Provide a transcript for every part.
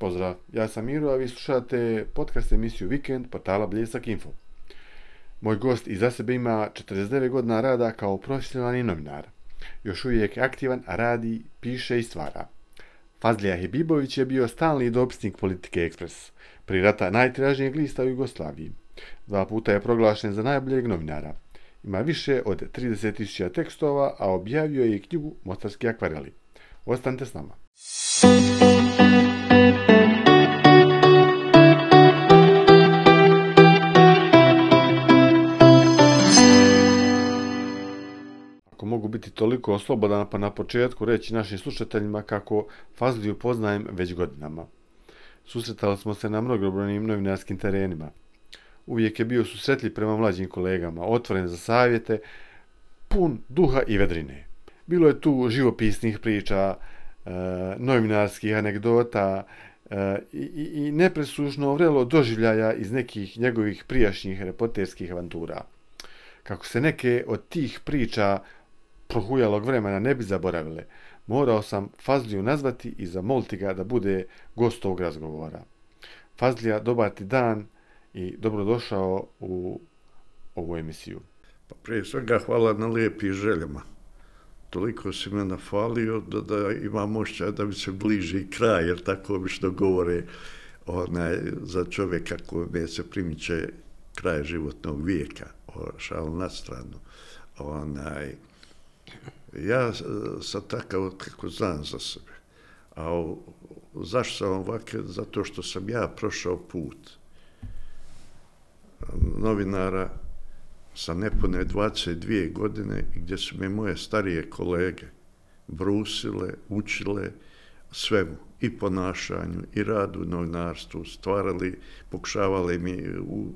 Pozdrav, ja sam Miro, a vi slušate podcast emisiju Weekend portala Bljesak Info. Moj gost iza sebe ima 49 godina rada kao profesionalni novinar. Još uvijek je aktivan, a radi, piše i stvara. Fazlija Hebibović je bio stalni dopisnik Politike Ekspres, pri rata najtražnijeg lista u Jugoslaviji. Dva puta je proglašen za najboljeg novinara. Ima više od 30.000 tekstova, a objavio je i knjigu Mostarski akvareli. Ostanite s nama. Ako mogu biti toliko slobodan pa na početku reći našim slušateljima kako Fazliju poznajem već godinama. Susretali smo se na mnogobrojnim novinarskim terenima. Uvijek je bio susretljiv prema mlađim kolegama, otvoren za savjete, pun duha i vedrine. Bilo je tu živopisnih priča, e, novinarskih anegdota E, i, i nepresužno vrelo doživljaja iz nekih njegovih prijašnjih reporterskih avantura. Kako se neke od tih priča prohujalog vremena ne bi zaboravile, morao sam Fazliju nazvati i zamoliti ga da bude gost ovog razgovora. Fazlija, dobar ti dan i dobrodošao u ovu emisiju. Pa prije svega hvala na lijepi željama toliko si me nafalio da, da imam mošća da bi se bliži kraj, jer tako bi što govore onaj, za čovjeka koji se primiće kraj životnog vijeka, o, šal na stranu. Onaj, ja sam takav kako znam za sebe. A o, zašto sam ovakav? Zato što sam ja prošao put novinara sa nepune 22 godine gdje su me moje starije kolege brusile, učile svemu i ponašanju i radu u novinarstvu, stvarali, pokušavali mi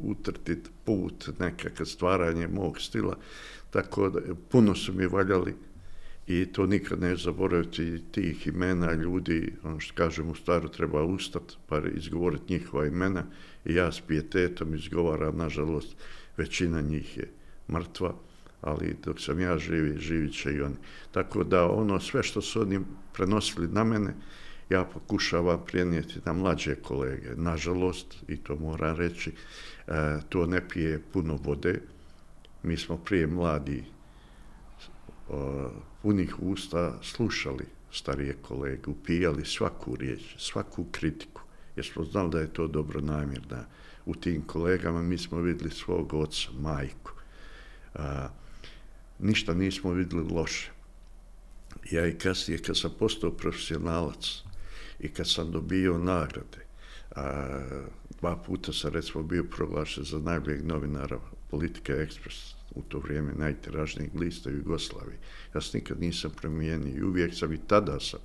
utrtiti put nekakav stvaranje mog stila, tako da puno su mi valjali i to nikad ne zaboraviti tih imena ljudi, ono što kažem u staru treba ustati pa izgovoriti njihova imena i ja s pijetetom izgovaram, nažalost, većina njih je mrtva, ali dok sam ja živi, živit će i oni. Tako da ono sve što su oni prenosili na mene, ja pokušavam prijenijeti na mlađe kolege. Nažalost, i to moram reći, e, to ne pije puno vode. Mi smo prije mladi o, punih usta slušali starije kolege, upijali svaku riječ, svaku kritiku, jer smo znali da je to dobro namjerna u tim kolegama mi smo videli svog oca, majku. A, ništa nismo videli loše. Ja i kasnije, kad sam postao profesionalac i kad sam dobio nagrade, a, dva puta sam recimo bio proglašen za najboljeg novinara Politika Ekspres, u to vrijeme najtiražnijeg lista u Jugoslaviji. Ja se nikad nisam promijenio i uvijek sam i tada sam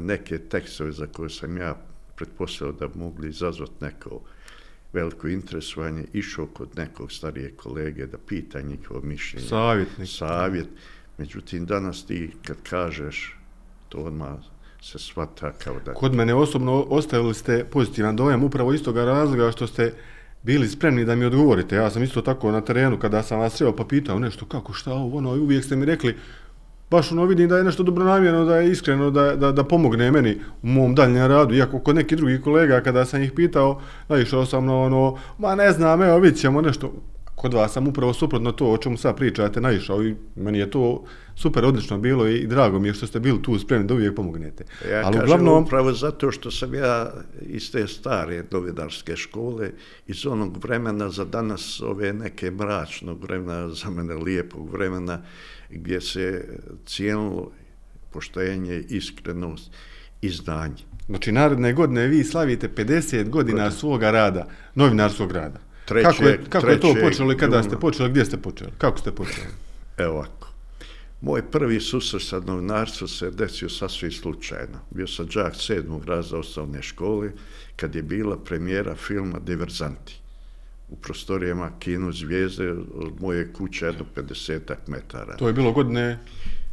neke tekstove za koje sam ja pretpostavio da mogli izazvati neko veliko interesovanje, išao kod nekog starije kolege da pita njihovo mišljenje. Savjetnik. Savjet. Međutim, danas ti kad kažeš, to odmah se svata kao da... Kod mene osobno ostavili ste pozitivan dojam upravo iz toga razloga što ste bili spremni da mi odgovorite. Ja sam isto tako na terenu kada sam vas sreo pa pitao nešto kako, šta ovo, ono, i uvijek ste mi rekli baš ono vidim da je nešto dobro namjerno, da je iskreno, da, da, da pomogne meni u mom daljnjem radu. Iako kod nekih drugih kolega, kada sam ih pitao, naišao sam na ono, ma ne znam, evo vidit ćemo nešto. Kod vas sam upravo suprotno to o čemu sad pričate, naišao i meni je to super, odlično bilo i drago mi je što ste bili tu spremni da uvijek pomognete. Ja Ali kažem uglavnom... upravo zato što sam ja iz te stare novinarske škole, iz onog vremena za danas ove neke mračnog vremena, za mene lijepog vremena, gdje se cijenilo poštenje, iskrenost i znanje. Znači, naredne godine vi slavite 50 godina Godin. svoga rada, novinarskog rada. Treće, kako je, kako treće, je to počelo i kada juna. ste počeli, gdje ste počeli? Kako ste počeli? Evo ovako. Moj prvi susret sa novinarstvom se desio sasvim slučajno. Bio sam džak sedmog raza osnovne škole kad je bila premijera filma Diverzanti u prostorijama kino zvijezde od moje kuće jedno 50 metara. To je bilo godine?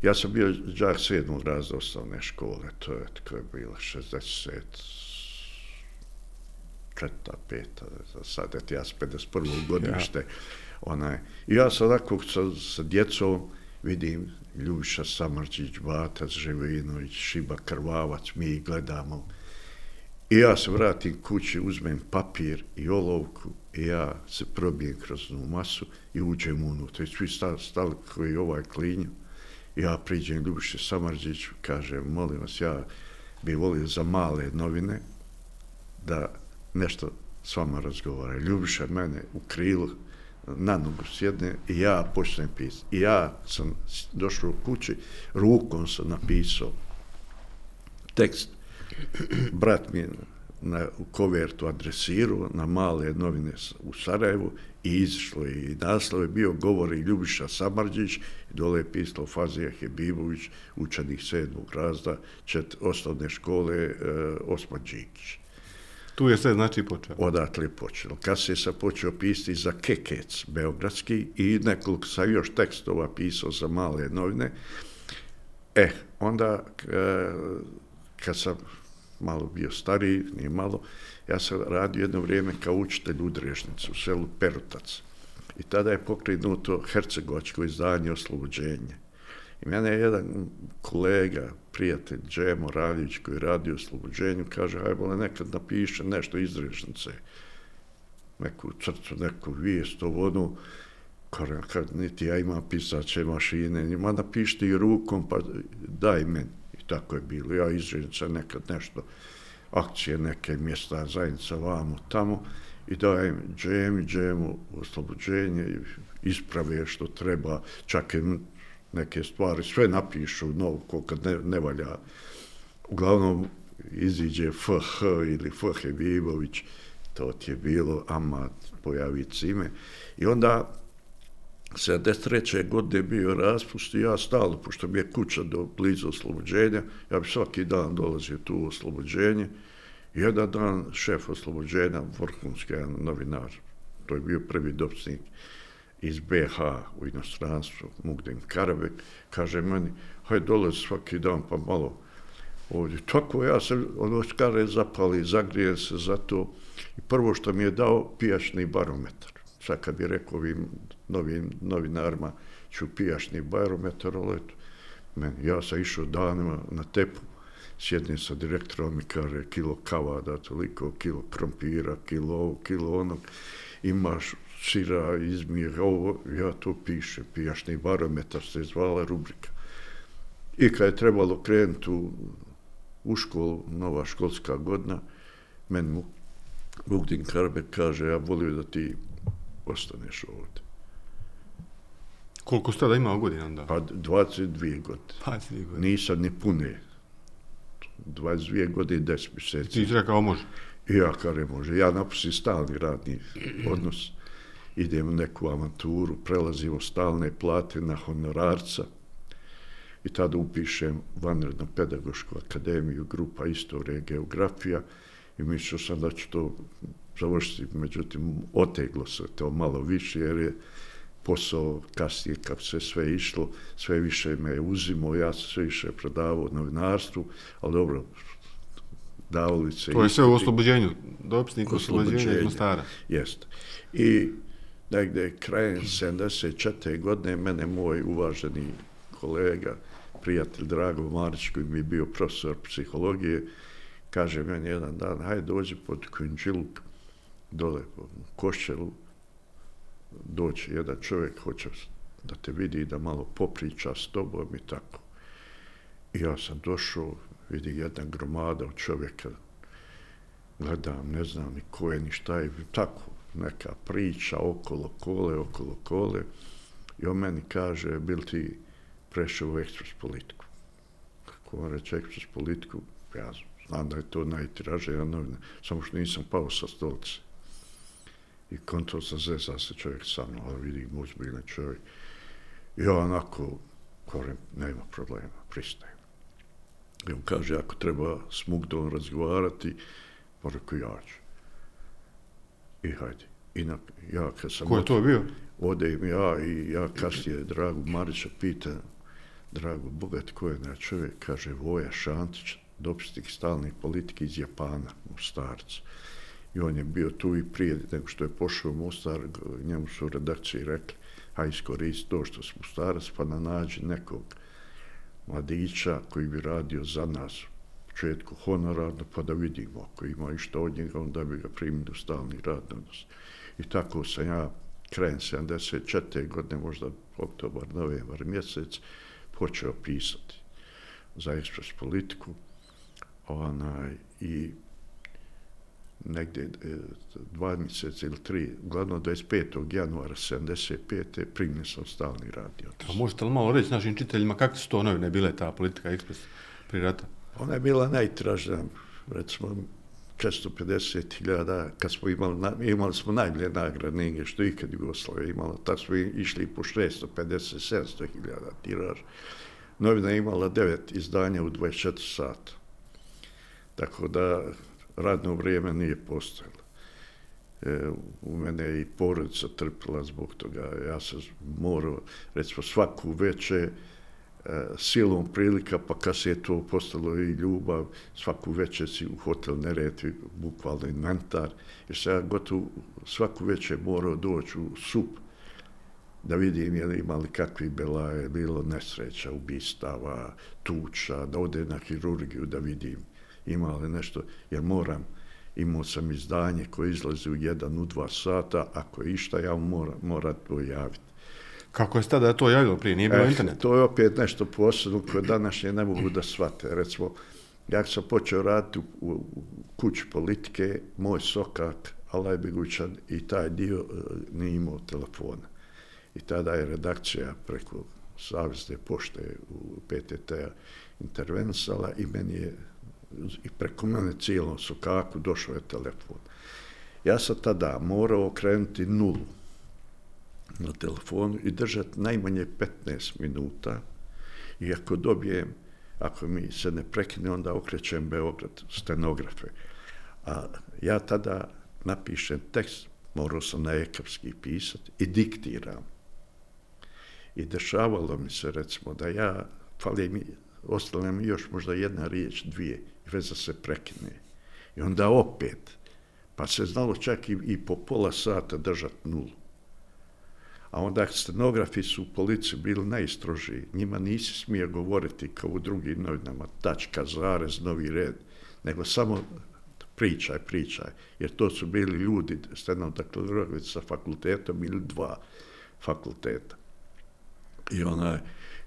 Ja sam bio džak sedmog razda osnovne škole, to je, to je bilo 60, četvrta, peta, sad je ja s 51. godište. Ja. Onaj. I ja sam onako sa, sa djecom vidim Ljuša Samrđić, Batac, Živinović, Šiba Krvavac, mi gledamo I ja se vratim kući, uzmem papir i olovku i ja se probijem kroz onu masu i uđem unutra. I svi stali, stali koji ovaj klinju. Ja priđem Ljubiše Samarđiću, kažem, molim vas, ja bi volio za male novine da nešto s vama razgovara. Ljubiša mene u krilu na nogu sjedne i ja počnem pisati. I ja sam došao u kući, rukom sam napisao tekst. Brat mi je na, kovertu adresirao na male novine u Sarajevu i izišlo je i naslov je bio govori Ljubiša Samarđić i dole je pisalo Fazija Hebibović, učenih sedmog razda, čet, osnovne škole, e, Osman Đikić. Tu je sve znači počeo. Odatle je počelo. Kad se sam počeo pisati za Kekec, Beogradski, i nekoliko sam još tekstova pisao za male novine, eh, onda e, kad sam malo bio stariji, nije malo, ja sam radio jedno vrijeme kao učitelj u Drežnicu, u selu Perutac. I tada je pokrenuto Hercegovačko izdanje oslobođenje. I mene je jedan kolega, prijatelj, Džemo Raljić, koji radi u oslobođenju, kaže, aj bole, nekad napiše nešto iz Drežnice, neku crtu, neku vijest, ovo ono, kad niti ja imam pisaće mašine, ima napišite i rukom, pa daj meni tako je bilo. Ja izvijem se nekad nešto, akcije neke mjesta zajednica vamo tamo i dajem džemi, džemu oslobođenje i isprave što treba, čak i neke stvari, sve napišu novo, kad ne, ne valja. Uglavnom iziđe FH ili FH Vibović, to ti je bilo, ama pojavi cime. I onda 73. godine bio raspust i ja stalo, pošto mi je kuća do blizu oslobođenja, ja bi svaki dan dolazio tu u oslobođenje. Jedan dan šef oslobođenja, vrhunski jedan novinar, to je bio prvi dopisnik iz BH u inostranstvu, Mugden Karabek, kaže meni, hajde dolazi svaki dan pa malo ovdje. Tako ja se od ono, oskare zapali, zagrije se za to i prvo što mi je dao pijačni barometar. Sad kad bi rekao ovim novim novinarima ću pijašni barometar, men, ja sam išao danima na tepu, sjednim sa direktorom i kaže kilo kava da toliko, kilo krompira, kilo ovo, kilo onog, imaš sira, izmir, ovo, ja to piše, pijašni barometar se zvala rubrika. I kad je trebalo krenuti u, u školu, nova školska godina, men mu Bogdin Karbe kaže, ja volio da ti ostaneš ovdje. Koliko ste da imao godina onda? Pa 22 godine. 22 godine. Nisam ni pune. 22 godine i 10 mjeseci. Ti rekao može? I ja kare može. Ja napustim stalni radni odnos. Idem u neku avanturu, prelazimo stalne plate na honorarca. I tada upišem vanrednu pedagošku akademiju, grupa istorije, geografija. I mislio sam da ću to završiti. Međutim, oteglo se to malo više jer je posao kasnije kad se sve išlo, sve više me je uzimo, ja sam sve više predavao novinarstvu, ali dobro, davali se... To je sve u oslobođenju, dopisnik oslobođenja iz Mostara. Jeste. I negde krajem 74. godine mene moj uvaženi kolega, prijatelj Drago Marić, koji mi je bio profesor psihologije, kaže meni jedan dan, hajde dođi pod Kunđiluk, dole po Košćelu, doći jedan čovjek, hoće da te vidi da malo popriča s tobom i tako. I ja sam došao, vidi jedan gromada od čovjeka, gledam, ne znam ni ko je, ni šta je, tako, neka priča okolo kole, okolo kole. I on meni kaže, bil ti prešao u ekspres politiku? Kako on reče ekspres politiku? Ja znam da je to najtiražija novina, samo što nisam pao sa stolice i konto sa zeza se čovjek sa mnom, ali vidi uzbiljni čovjek. I ja onako, korem, nema problema, pristajem. I on kaže, ako treba s Mugdom razgovarati, pa rekao ja ću. I hajde. I na, ja kad sam... Ko je to bio? Odem ja i ja kasnije Dragu Marića pita, Dragu, bogat ko je na čovjek, kaže Voja Šantić, dopisnik stalnih politike iz Japana u Starcu i on je bio tu i prije nego što je pošao u Mostar, njemu su redakciji rekli, a iskoristi to što smo starac, pa na nađi nekog mladića koji bi radio za nas, početku honorarno, pa da vidimo ako ima išta od njega, onda bi ga primili u stalni rad odnos. I tako sam ja krajem 74. godine, možda oktobar, novembar mjesec, počeo pisati za Ekspres politiku. Onaj, I negdje e, dva mjeseca ili tri, uglavnom 25. januara 75. primio sam stalni radio. A možete li malo reći našim čiteljima kakve su to novine bile ta politika Ekspres pri rata? Ona je bila najtražnija, recimo 450.000, kad smo imali, imali smo najbolje nagrade negdje što ikad Jugoslavia imala, tako smo išli po 650-700.000 tiraž. Novina je imala devet izdanja u 24 sata. Tako da radno vrijeme nije postojalo. E, u mene je i porodica trpila zbog toga. Ja sam morao, recimo, svaku večer e, silom prilika, pa kad se je to postalo i ljubav, svaku večer si u hotel Neretvi, bukvalno inventar, jer se ja gotovo svaku večer morao doći u sup da vidim je li imali kakvi belaje, bilo nesreća, ubistava, tuča, da ode na hirurgiju da vidim ima li nešto, jer moram, imao sam izdanje koje izlazi u jedan, u dva sata, ako je išta, ja moram, moram to javiti. Kako je tada to javilo prije, nije bilo eh, internet? To je opet nešto posebno koje današnje ne mogu da shvate. Recimo, ja sam počeo raditi u, u kući politike, moj sokak, Alaj Begućan, i taj dio uh, nije imao telefona. I tada je redakcija preko Savjezne pošte u PTT intervensala i meni je i preko mene cijelom sokaku došao je telefon. Ja sam tada morao okrenuti nulu na telefonu i držati najmanje 15 minuta i ako dobijem, ako mi se ne prekine, onda okrećem Beograd stenografe. A ja tada napišem tekst, morao sam na ekavski pisati i diktiram. I dešavalo mi se, recimo, da ja, fali mi, ostale mi još možda jedna riječ, dvije, veza se prekine. I onda opet, pa se znalo čak i, i po pola sata držati nulu. A onda stenografi su u policiji bili najistrožiji. Njima nisi smije govoriti kao u drugim novinama, tačka, zarez, novi red, nego samo pričaj, pričaj. Jer to su bili ljudi, stenom dakle, sa fakultetom ili dva fakulteta. I onaj,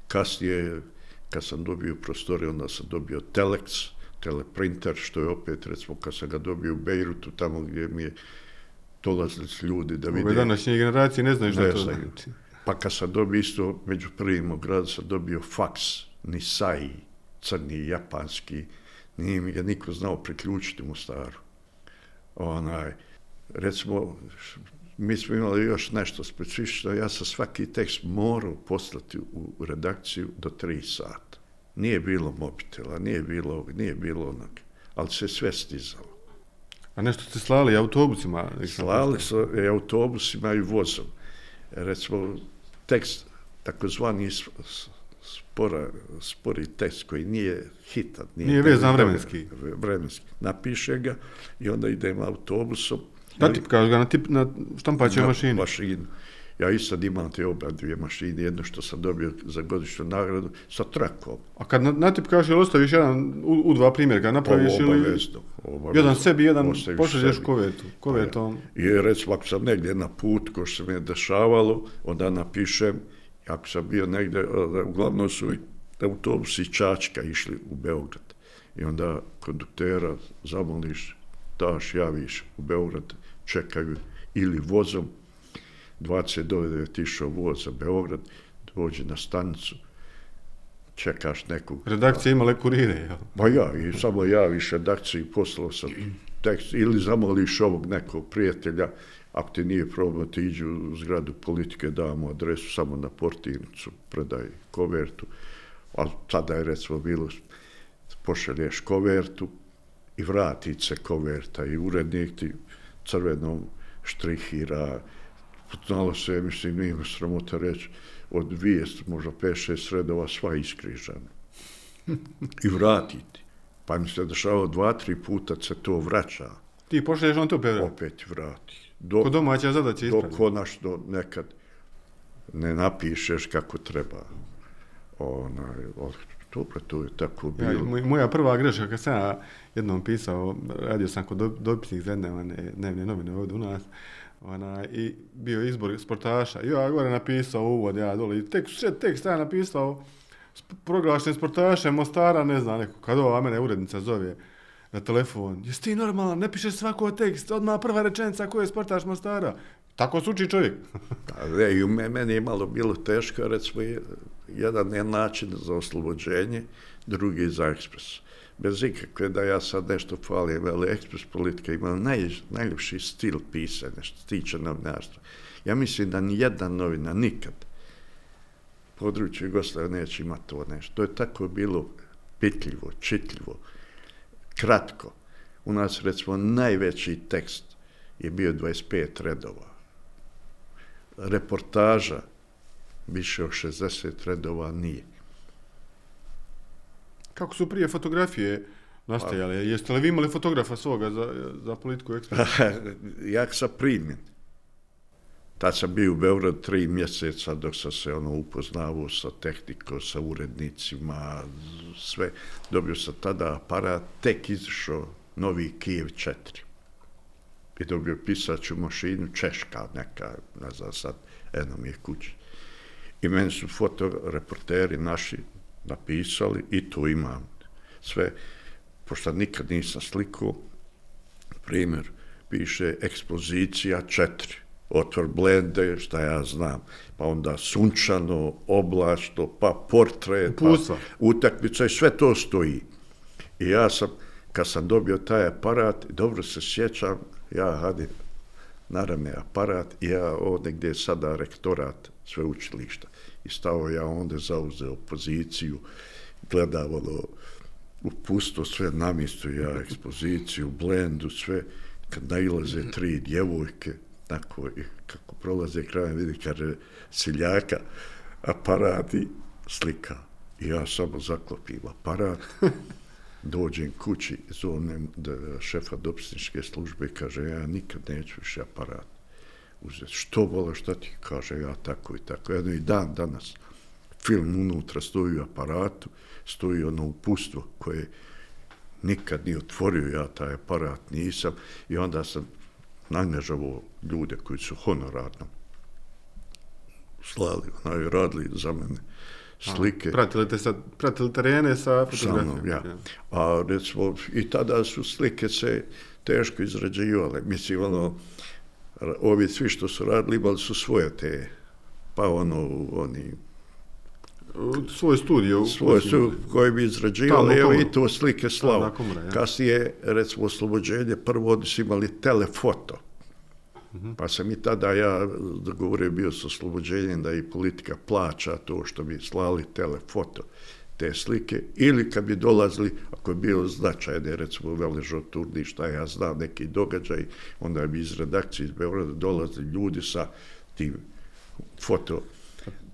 kasnije, kad sam dobio prostore, onda sam dobio telex, teleprinter, što je opet, recimo, kad sam ga dobio u Bejrutu, tamo gdje mi je dolazili su ljudi da vide. Ove današnje generacije ne znaju što je to znači. Pa kad sam dobio isto, među prvim u gradu sam dobio faks, ni saji, crni, japanski, nije mi ga niko znao priključiti mu staru. Onaj, recimo, mi smo imali još nešto specifično, ja sam svaki tekst morao poslati u redakciju do tri sata. Nije bilo mobitela, nije bilo, nije bilo onog, ali se sve stizalo. A nešto ste slali autobusima? Slali su i autobusima i vozom. Recimo, tekst, takozvani spora, spori tekst koji nije hitan. Nije, nije vezan vremenski. Vremenski. Napiše ga i onda idem autobusom. Na tip, kao ga na, tip, na štampaćoj mašini. mašinu. Ja i sad imam te oba dvije mašine, jedno što sam dobio za godišnju nagradu sa trakom. A kad na, na tip kažeš, ili ostaviš jedan u, u dva primjerka, napraviš ili... Obavezno, obavezno. Jedan sebi, jedan pošalješ kovetu, kovetom. Pa ja. I recimo, ako sam negdje na put, ko se mi je dešavalo, onda napišem, ako sam bio negdje, uglavnom su autobusi Čačka išli u Beograd. I onda konduktera zamoliš, daš, javiš u Beograd, čekaju ili vozom, 29 išao voz za Beograd, dođe na stanicu, čekaš neku... Redakcija imala kurire, jel? Ba ja, i samo javiš redakciju i poslao sam tekst, ili zamoliš ovog nekog prijatelja, ako ti nije problem, ti iđu u zgradu politike, damo adresu samo na portirnicu, predaj kovertu, a tada je recimo bilo, pošalješ kovertu i vrati se koverta i urednik ti crvenom štrihira, znalo se, mislim, nije mi sramota reći, od vijest, možda 5-6 redova, sva iskrižana. I vratiti. Pa mi se dešavao dva, tri puta se to vraća. Ti pošlješ on to opet? Opet vrati. Dok, Ko domaća zadaća ispravlja? Dok konačno nekad ne napišeš kako treba. Onaj, Dobro, to je tako Ja, bilo. moj- moja prva greška, kad sam ja jednom pisao, radio sam kod do- dopisnik za jedne one dnevne novine ovdje u nas, ona, i bio izbor sportaša. I ja gore napisao uvod, ja dole, i tek, sred tekst ja napisao proglašen sportašem Mostara, ne znam, neko, kad ova mene urednica zove na telefon, jesi ti normalan, ne pišeš svako tekst, odmah prva rečenica ko je sportaš Mostara. Tako se uči čovjek. A ne, i meni je malo bilo teško, recimo, je- jedan je način za oslobođenje, drugi za ekspres. Bez ikakve da ja sad nešto hvalim, ali ekspres politika ima naj, najljepši stil pisanja što tiče novinarstva. Ja mislim da ni jedna novina nikad područje Jugoslava neće imati to nešto. To je tako bilo pitljivo, čitljivo, kratko. U nas, recimo, najveći tekst je bio 25 redova reportaža više od 60 redova nije. Kako su prije fotografije nastajale? Jeste li vi imali fotografa svoga za, za politiku ekspres? Jak sam primjen. Tad sam bio u Beogradu tri mjeseca dok sam se ono upoznavao sa tehnikom, sa urednicima, sve. Dobio sam tada aparat, tek izišao novi Kijev 4. I dobio pisaću mašinu, Češka neka, ne znam sad, eno mi je kući. I meni su fotoreporteri naši napisali, i tu imam sve, pošto nikad nisam slikao, primjer, piše ekspozicija 4, otvor blende, šta ja znam, pa onda sunčano, oblašto, pa portret, pa utakmica i sve to stoji. I ja sam, kad sam dobio taj aparat, dobro se sjećam, ja hadim na rame aparat i ja ovdje gdje je sada rektorat sveučilišta. I stao ja onda zauzeo poziciju, gledavalo u pusto sve na mjestu, ja ekspoziciju, blendu, sve, kad nailaze tri djevojke, tako i kako prolaze krajem, vidi kaže seljaka, aparat i slika. I ja samo zaklopim aparat, dođem kući, zovnem da, šefa dopisničke službe i kaže, ja nikad neću više aparat uzeti. Što vole, šta ti kaže, ja tako i tako. Jedno i dan danas film unutra stoji u aparatu, stoji ono upustvo koje nikad nije otvorio, ja taj aparat nisam i onda sam nangažavao ljude koji su honorarno slali, onaj, radili za mene slike. Pratili te sad, pratili terene sa Sa fotografijom? mnom, ja. A recimo, i tada su slike se teško izrađivale. Mislim, ono, ra- ovi svi što su radili imali su svoje te, pa ono, oni, U Svoj studio. u- svoje su koji bi izrađivali, evo i to slike slava. Komora, ja. Kasnije, recimo, oslobođenje, prvo oni su imali telefoto. Mhm. Pa sam i tada ja dogovorio bio sa oslobođenjem da i politika plaća to što bi slali telefoto te slike, ili kad bi dolazili, ako je bilo značajne, recimo Veležo Turni, šta ja znam, neki događaj, onda bi iz redakcije iz Beograda dolazili ljudi sa tim foto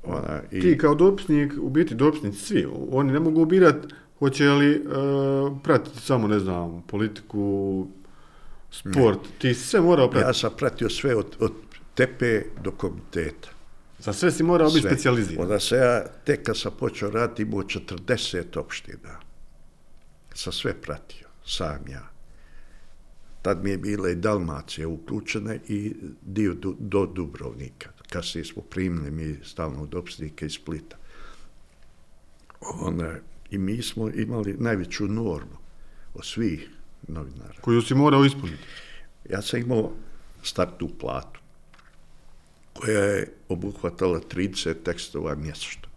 ona, i, Ti kao dopisnik, u biti dopisnici svi, oni ne mogu birat hoće li uh, pratiti samo, ne znam, politiku, sport, ti si sve morao pratiti. ja sam pratio sve od, od tepe do komiteta. Za sve si morao biti Sve. specijaliziran. Onda se ja, tek kad sam počeo raditi, imao 40 opština. Sam sve pratio, sam ja. Tad mi je bila i Dalmacija uključena i dio do, do Dubrovnika. Kasnije smo primili mi stalno od opštinike iz Splita. Ona, I mi smo imali najveću normu od svih novinara. Koju si morao ispuniti. Ja sam imao startnu platu koja je obuhvatala 30 tekstova mjesečno.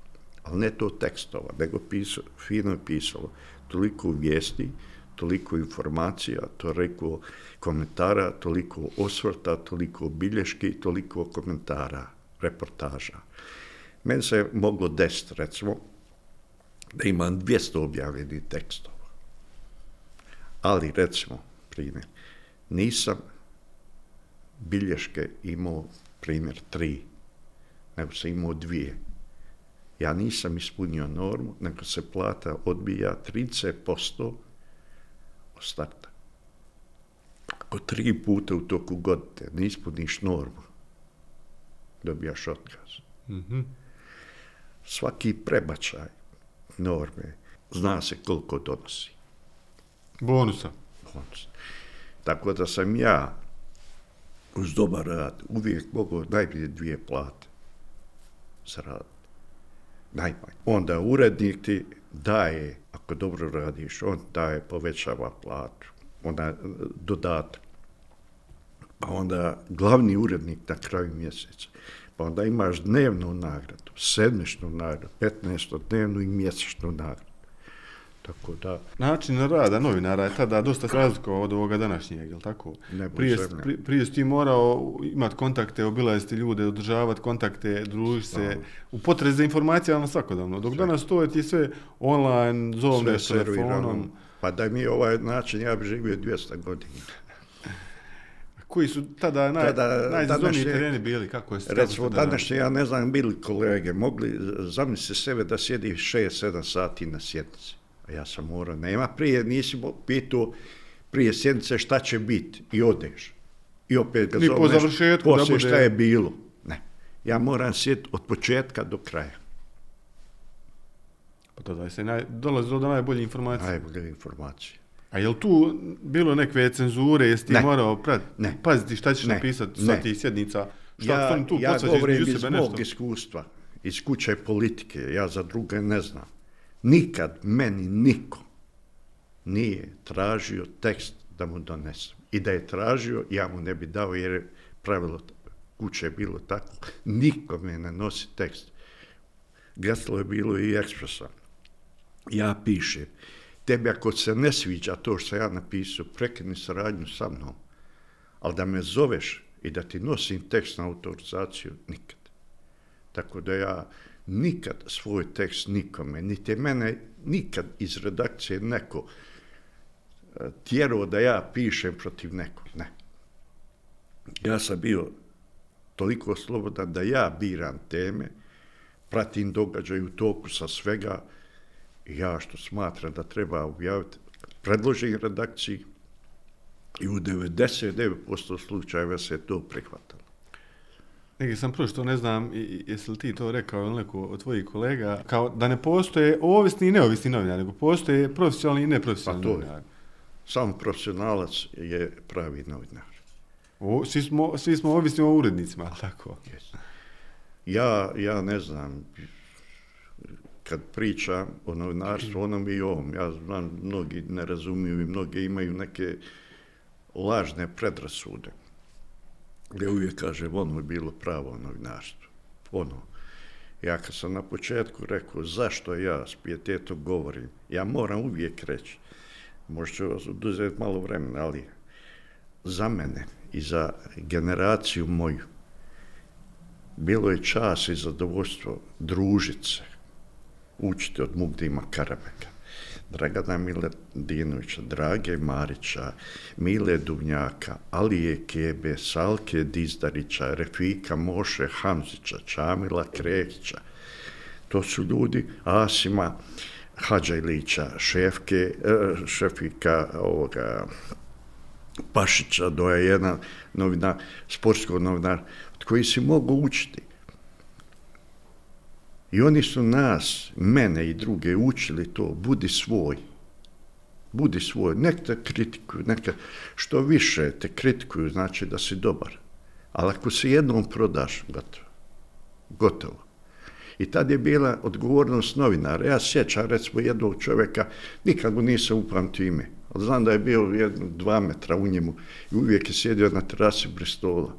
Ali ne to tekstova, nego pisao, fino je pisalo toliko vijesti, toliko informacija, toliko komentara, toliko osvrta, toliko bilješki, toliko komentara, reportaža. Meni se moglo desiti, recimo, da imam 200 objavljenih tekstova. Ali, recimo, primjer, nisam bilješke imao, primjer, tri, nego sam imao dvije. Ja nisam ispunio normu, nego se plata odbija 30% od starta. Ako tri puta u toku godine ne ispuniš normu, dobijaš otkaz. Mhm. Svaki prebačaj norme zna se koliko donosi. Bonusa. Bonus. Tako da sam ja uz dobar rad uvijek mogu najprije dvije plate za rad. Najmanje. Onda urednik ti daje, ako dobro radiš, on daje, povećava platu. Onda e, dodatak. Pa onda glavni urednik na kraju mjeseca. Pa onda imaš dnevnu nagradu, sedmičnu nagradu, 15 dnevnu i mjesečnu nagradu. Tako da... Način rada novinara je tada dosta razlikovao od ovoga današnjeg, je tako? Ne prije, posebno. prije, si ti morao imati kontakte, obilaziti ljude, održavati kontakte, družiti se, u potrezi za informacijama svakodavno. Dok danas to je ti sve online, sve zovneš servirano. telefonom. Pa da mi ovaj način, ja bi živio 200 godina. Koji su tada, naj, Tada, najzazovniji današnje- tereni bili? Kako je Recimo, današnje, ja ne znam, bili kolege, mogli zamisli sebe da sjedi 6-7 sati na sjednici. Ja sam morao, nema prije, nisi pitao prije sjednice šta će biti i odeš. I opet ga Ni po zoveš, završetku da bude- šta je bilo. Ne. Ja moram sjediti od početka do kraja. Pa tada se naj, dolazi do najbolje informacije. Najbolje informacije. A je tu bilo nekve cenzure, jesi ti Ne. morao prat, Ne. paziti šta ćeš Ne. napisati sa tih sjednica? Šta ja, tu ja govorim iz mog iskustva, iz kuće politike, ja za druge ne znam. Nikad meni niko nije tražio tekst da mu donesem. I da je tražio, ja mu ne bi dao jer je pravilo kuće bilo tako. Niko me ne nosi tekst. Gaslo je bilo i ekspresa. Ja pišem, tebi ako se ne sviđa to što ja napisao, prekini saradnju sa mnom, ali da me zoveš i da ti nosim tekst na autorizaciju, nikad. Tako da ja nikad svoj tekst nikome, niti mene nikad iz redakcije neko e, tjerao da ja pišem protiv nekog, ne. Ja sam bio toliko slobodan da ja biram teme, pratim događaj u toku sa svega, ja što smatram da treba objaviti, predložim redakciji i u 99% slučajeva se to prihvata. Neki sam prošto, ne znam, jesi li ti to rekao ili neko od tvojih kolega, kao da ne postoje ovisni i neovisni novinari, nego postoje profesionalni i neprofesionalni Pa to je. novinari. Samo profesionalac je pravi novinar. O, svi, smo, svi smo ovisni o urednicima, ali tako? Yes. Ja, ja ne znam, kad pričam o novinarstvu, onom i ovom, ja znam, mnogi ne razumiju i mnogi imaju neke lažne predrasude gdje uvijek kaže, ono je bilo pravo novinarstvo. Ono. Ja kad sam na početku rekao zašto ja s pijetetom govorim, ja moram uvijek reći, možda ću vas oduzeti malo vremena, ali za mene i za generaciju moju bilo je čas i zadovoljstvo družit se, učiti od Mugdima Karameka. Dragana Miladinovića, Drage Marića, Mile Duvnjaka, Alije Kebe, Salke Dizdarića, Refika Moše Hamzića, Čamila Krekića. To su ljudi Asima Hadžajlića, šefke, eh, šefika ovoga, Pašića, do je jedan novinar, sportskog novinar, od koji si mogu učiti. I oni su nas, mene i druge, učili to, budi svoj. Budi svoj, nek te kritikuju, neka što više te kritikuju, znači da si dobar. Ali ako se jednom prodaš, gotovo. Gotovo. I tad je bila odgovornost novinara. Ja sjećam, recimo, jednog čovjeka, nikad mu nisam upamtio ime. Ali znam da je bio jedno, dva metra u njemu i uvijek je sjedio na terasi Bristola.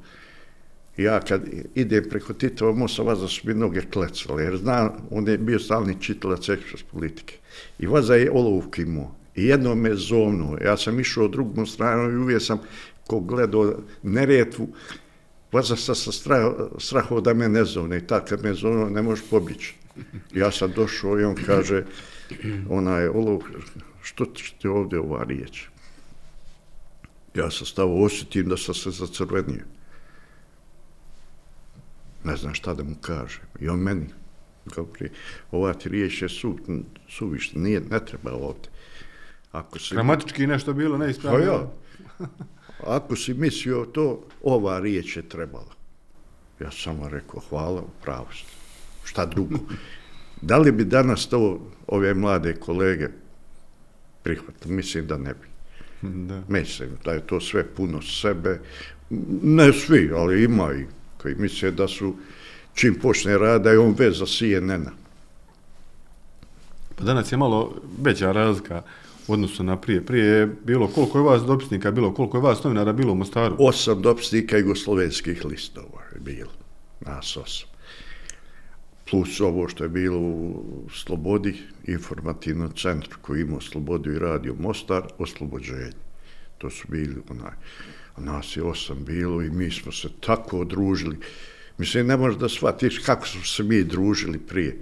Ja kad idem preko Titova mosta, vaza su mi noge klecale, jer znam, on je bio stalni čitalac ekspres politike. I vaza je olovku imao. I jedno me zovnuo. Ja sam išao drugom stranom i uvijek sam, ko gledao neretvu, vaza sa, sa strah, strahom da me ne zovne. I tako kad me zovnuo, ne možeš pobići. Ja sam došao i on kaže, ona je olovka, što ti ti ovdje ova riječ? Ja sam stavo osjetim da sam se zacrvenio. Ne znam šta da mu kažem. I on meni govori, ova ti riječ je su, suvišna, nije, ne treba ovdje. Ako si, Gramatički nešto bilo pa neispravno. ja, ako si mislio to, ova riječ je trebala. Ja sam samo rekao, hvala, upravo ste. Šta drugo? Da li bi danas to ove mlade kolege prihvatili? Mislim da ne bi. Da. Mislim da je to sve puno sebe. Ne svi, ali ima i koji misle da su čim počne rada i on vez za CNN-a. Pa danas je malo veća razlika u odnosu na prije. Prije je bilo koliko je vas dopisnika bilo, koliko je vas novinara bilo u Mostaru? Osam dopisnika jugoslovenskih listova je bilo. Nas osam. Plus ovo što je bilo u Slobodi, informativnom centru koji imao Slobodu i radio Mostar, oslobođenje. To su bili onaj. Nas je osam bilo i mi smo se tako odružili. Mislim, ne možeš da shvatiš kako smo se mi družili prije.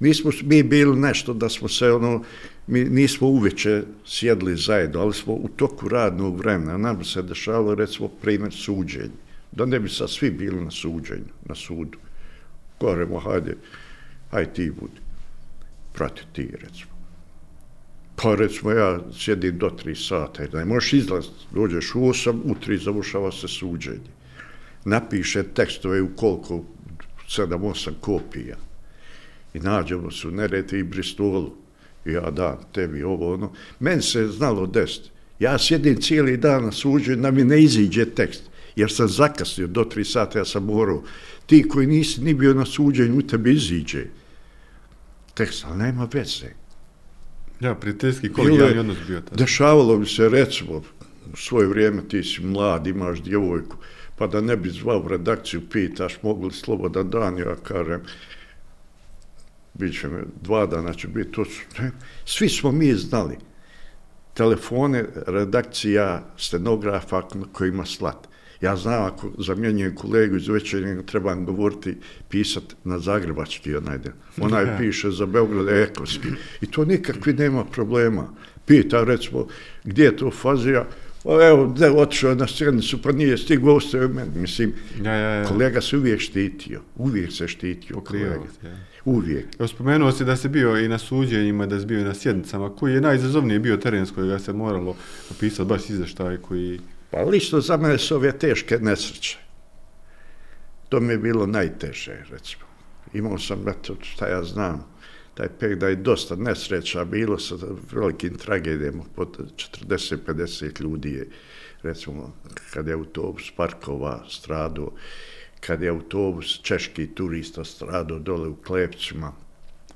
Mi smo mi bili nešto da smo se ono, mi nismo uveče sjedli zajedno, ali smo u toku radnog vremena, nam se dešavalo recimo primjer suđenja. Da ne bi sad svi bili na suđenju, na sudu. Govorimo, hajde, hajde ti budi. Prati ti, recimo. Pa recimo ja sjedim do tri sata i ne možeš izlaz, dođeš u osam, u tri završava se suđenje. Napiše tekstove u koliko, sedam, osam kopija i nađemo ono se u Nereti i Bristolu. I ja da, tebi ovo, ono. Meni se znalo desiti. Ja sjedim cijeli dan na suđenju, da mi ne iziđe tekst, jer sam zakasnio do tri sata, ja sam morao. Ti koji nisi ni bio na suđenju, u tebi iziđe tekst, ali nema veze. Ja, prijateljski kolegijalni odnos bio tada. Dešavalo bi se, recimo, u svoje vrijeme ti si mlad, imaš djevojku, pa da ne bi zvao u redakciju, pitaš, mogu li slobodan dan, ja kažem, bit će me, dva dana će biti, to su, ne, svi smo mi znali. Telefone, redakcija, stenografa koji ima slat. Ja znam, ako zamjenjujem kolegu iz večernjega, trebam govoriti, pisat na zagrebački onaj del. Onaj ja. piše za Beograd ekovski. I to nikakvi nema problema. Pita, recimo, gdje je to fazija? O, evo, da otišao na srednicu, pa nije stigao, ostaje meni. Mislim, ja, ja, ja. kolega se uvijek štitio. Uvijek se štitio Pokrivo, kolega. Ja. Uvijek. Evo, spomenuo si da se bio i na suđenjima, da si bio i na sjednicama. Koji je najizazovniji bio teren s kojega se moralo opisati baš izveštaj koji... Pa lično za mene su ove teške nesreće. To mi je bilo najteže, recimo. Imao sam, eto, šta ja znam, taj pek da je dosta nesreća bilo sa velikim tragedijama, pod 40-50 ljudi je, recimo, kad je autobus parkova strado, kad je autobus češki turista strado dole u Klepcima,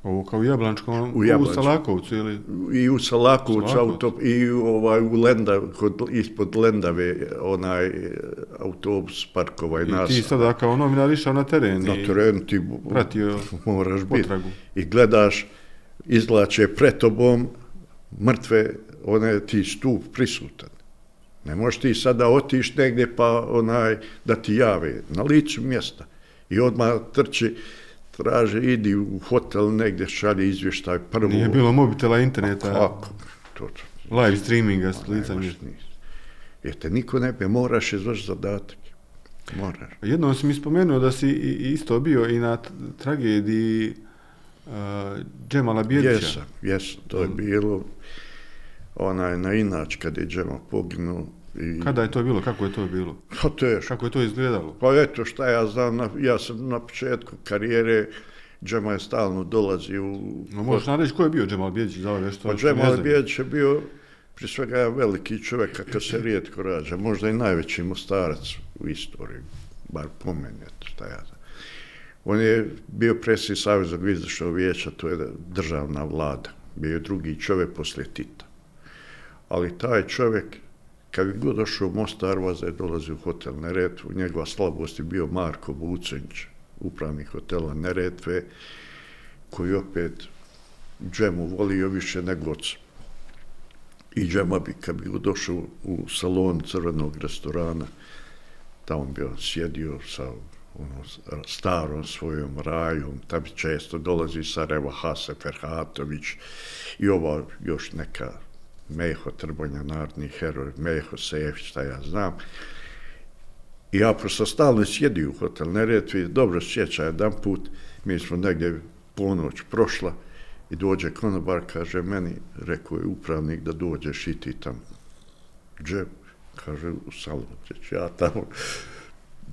Ovo kao u Jablančkom, u, u Salakovcu ili? I u Salakovcu, auto, i ovaj, u Lenda, kod, ispod Lendave, onaj autobus parkova i, I nas. ti sada kao novinar išao na teren Na teren ti pratio moraš biti. I gledaš, izlače pred tobom mrtve, one ti stup prisutan. Ne možeš ti sada otiš negdje pa onaj da ti jave na licu mjesta. I odmah trči, traže, idi u hotel negdje, šalje izvještaj prvo. Nije bilo mobitela, interneta, A kako? To, to. live streaminga s lica Ne možeš mjesta. ni- Jer te niko ne bi, moraš izvrši zadatak. Moraš. Jednom si mi spomenuo da si isto bio i na tragediji uh, Džemala Bjedića. Jesam, jesam, to je bilo onaj na inač kad je Džema poginuo. I, Kada je to bilo? Kako je to bilo? Pa teško. Kako je to izgledalo? Pa eto šta ja znam, na, ja sam na početku karijere, Džema je stalno dolazi u... No, možeš nam reći ko je bio Džemal Bjedić za ove što Pa što ne Džema znaju? Bijeć je bio prije svega veliki čovjek kakav se rijetko rađa, možda i najveći mostarac u istoriji, bar po meni, eto, šta ja znam. On je bio predsjednik Savjeznog izvršnog vijeća, to je državna vlada, bio je drugi čovjek poslije Tita. Ali taj čovjek, kad bi god došao u Mostar, Arvaza je dolazio u hotel Neretvu, njegova slabost je bio Marko Bucenć, upravnik hotela Neretve, koji opet džemu volio više nego oca. I džema bi, kad bi došao u salon crvenog restorana, tamo bi on sjedio sa ono, starom svojom rajom, tam često dolazi Sarajevo Hase Ferhatović i ova još neka Meho Trbonja, narodni heroj, Meho Sejević, šta ja znam. I ja prosto stalno sjedi u hotel Neretvi, dobro sjeća, jedan put mi smo negdje ponoć prošla i dođe konobar, kaže meni, rekao je upravnik da dođeš i ti tamo. Džem, kaže, u salu, ja tamo,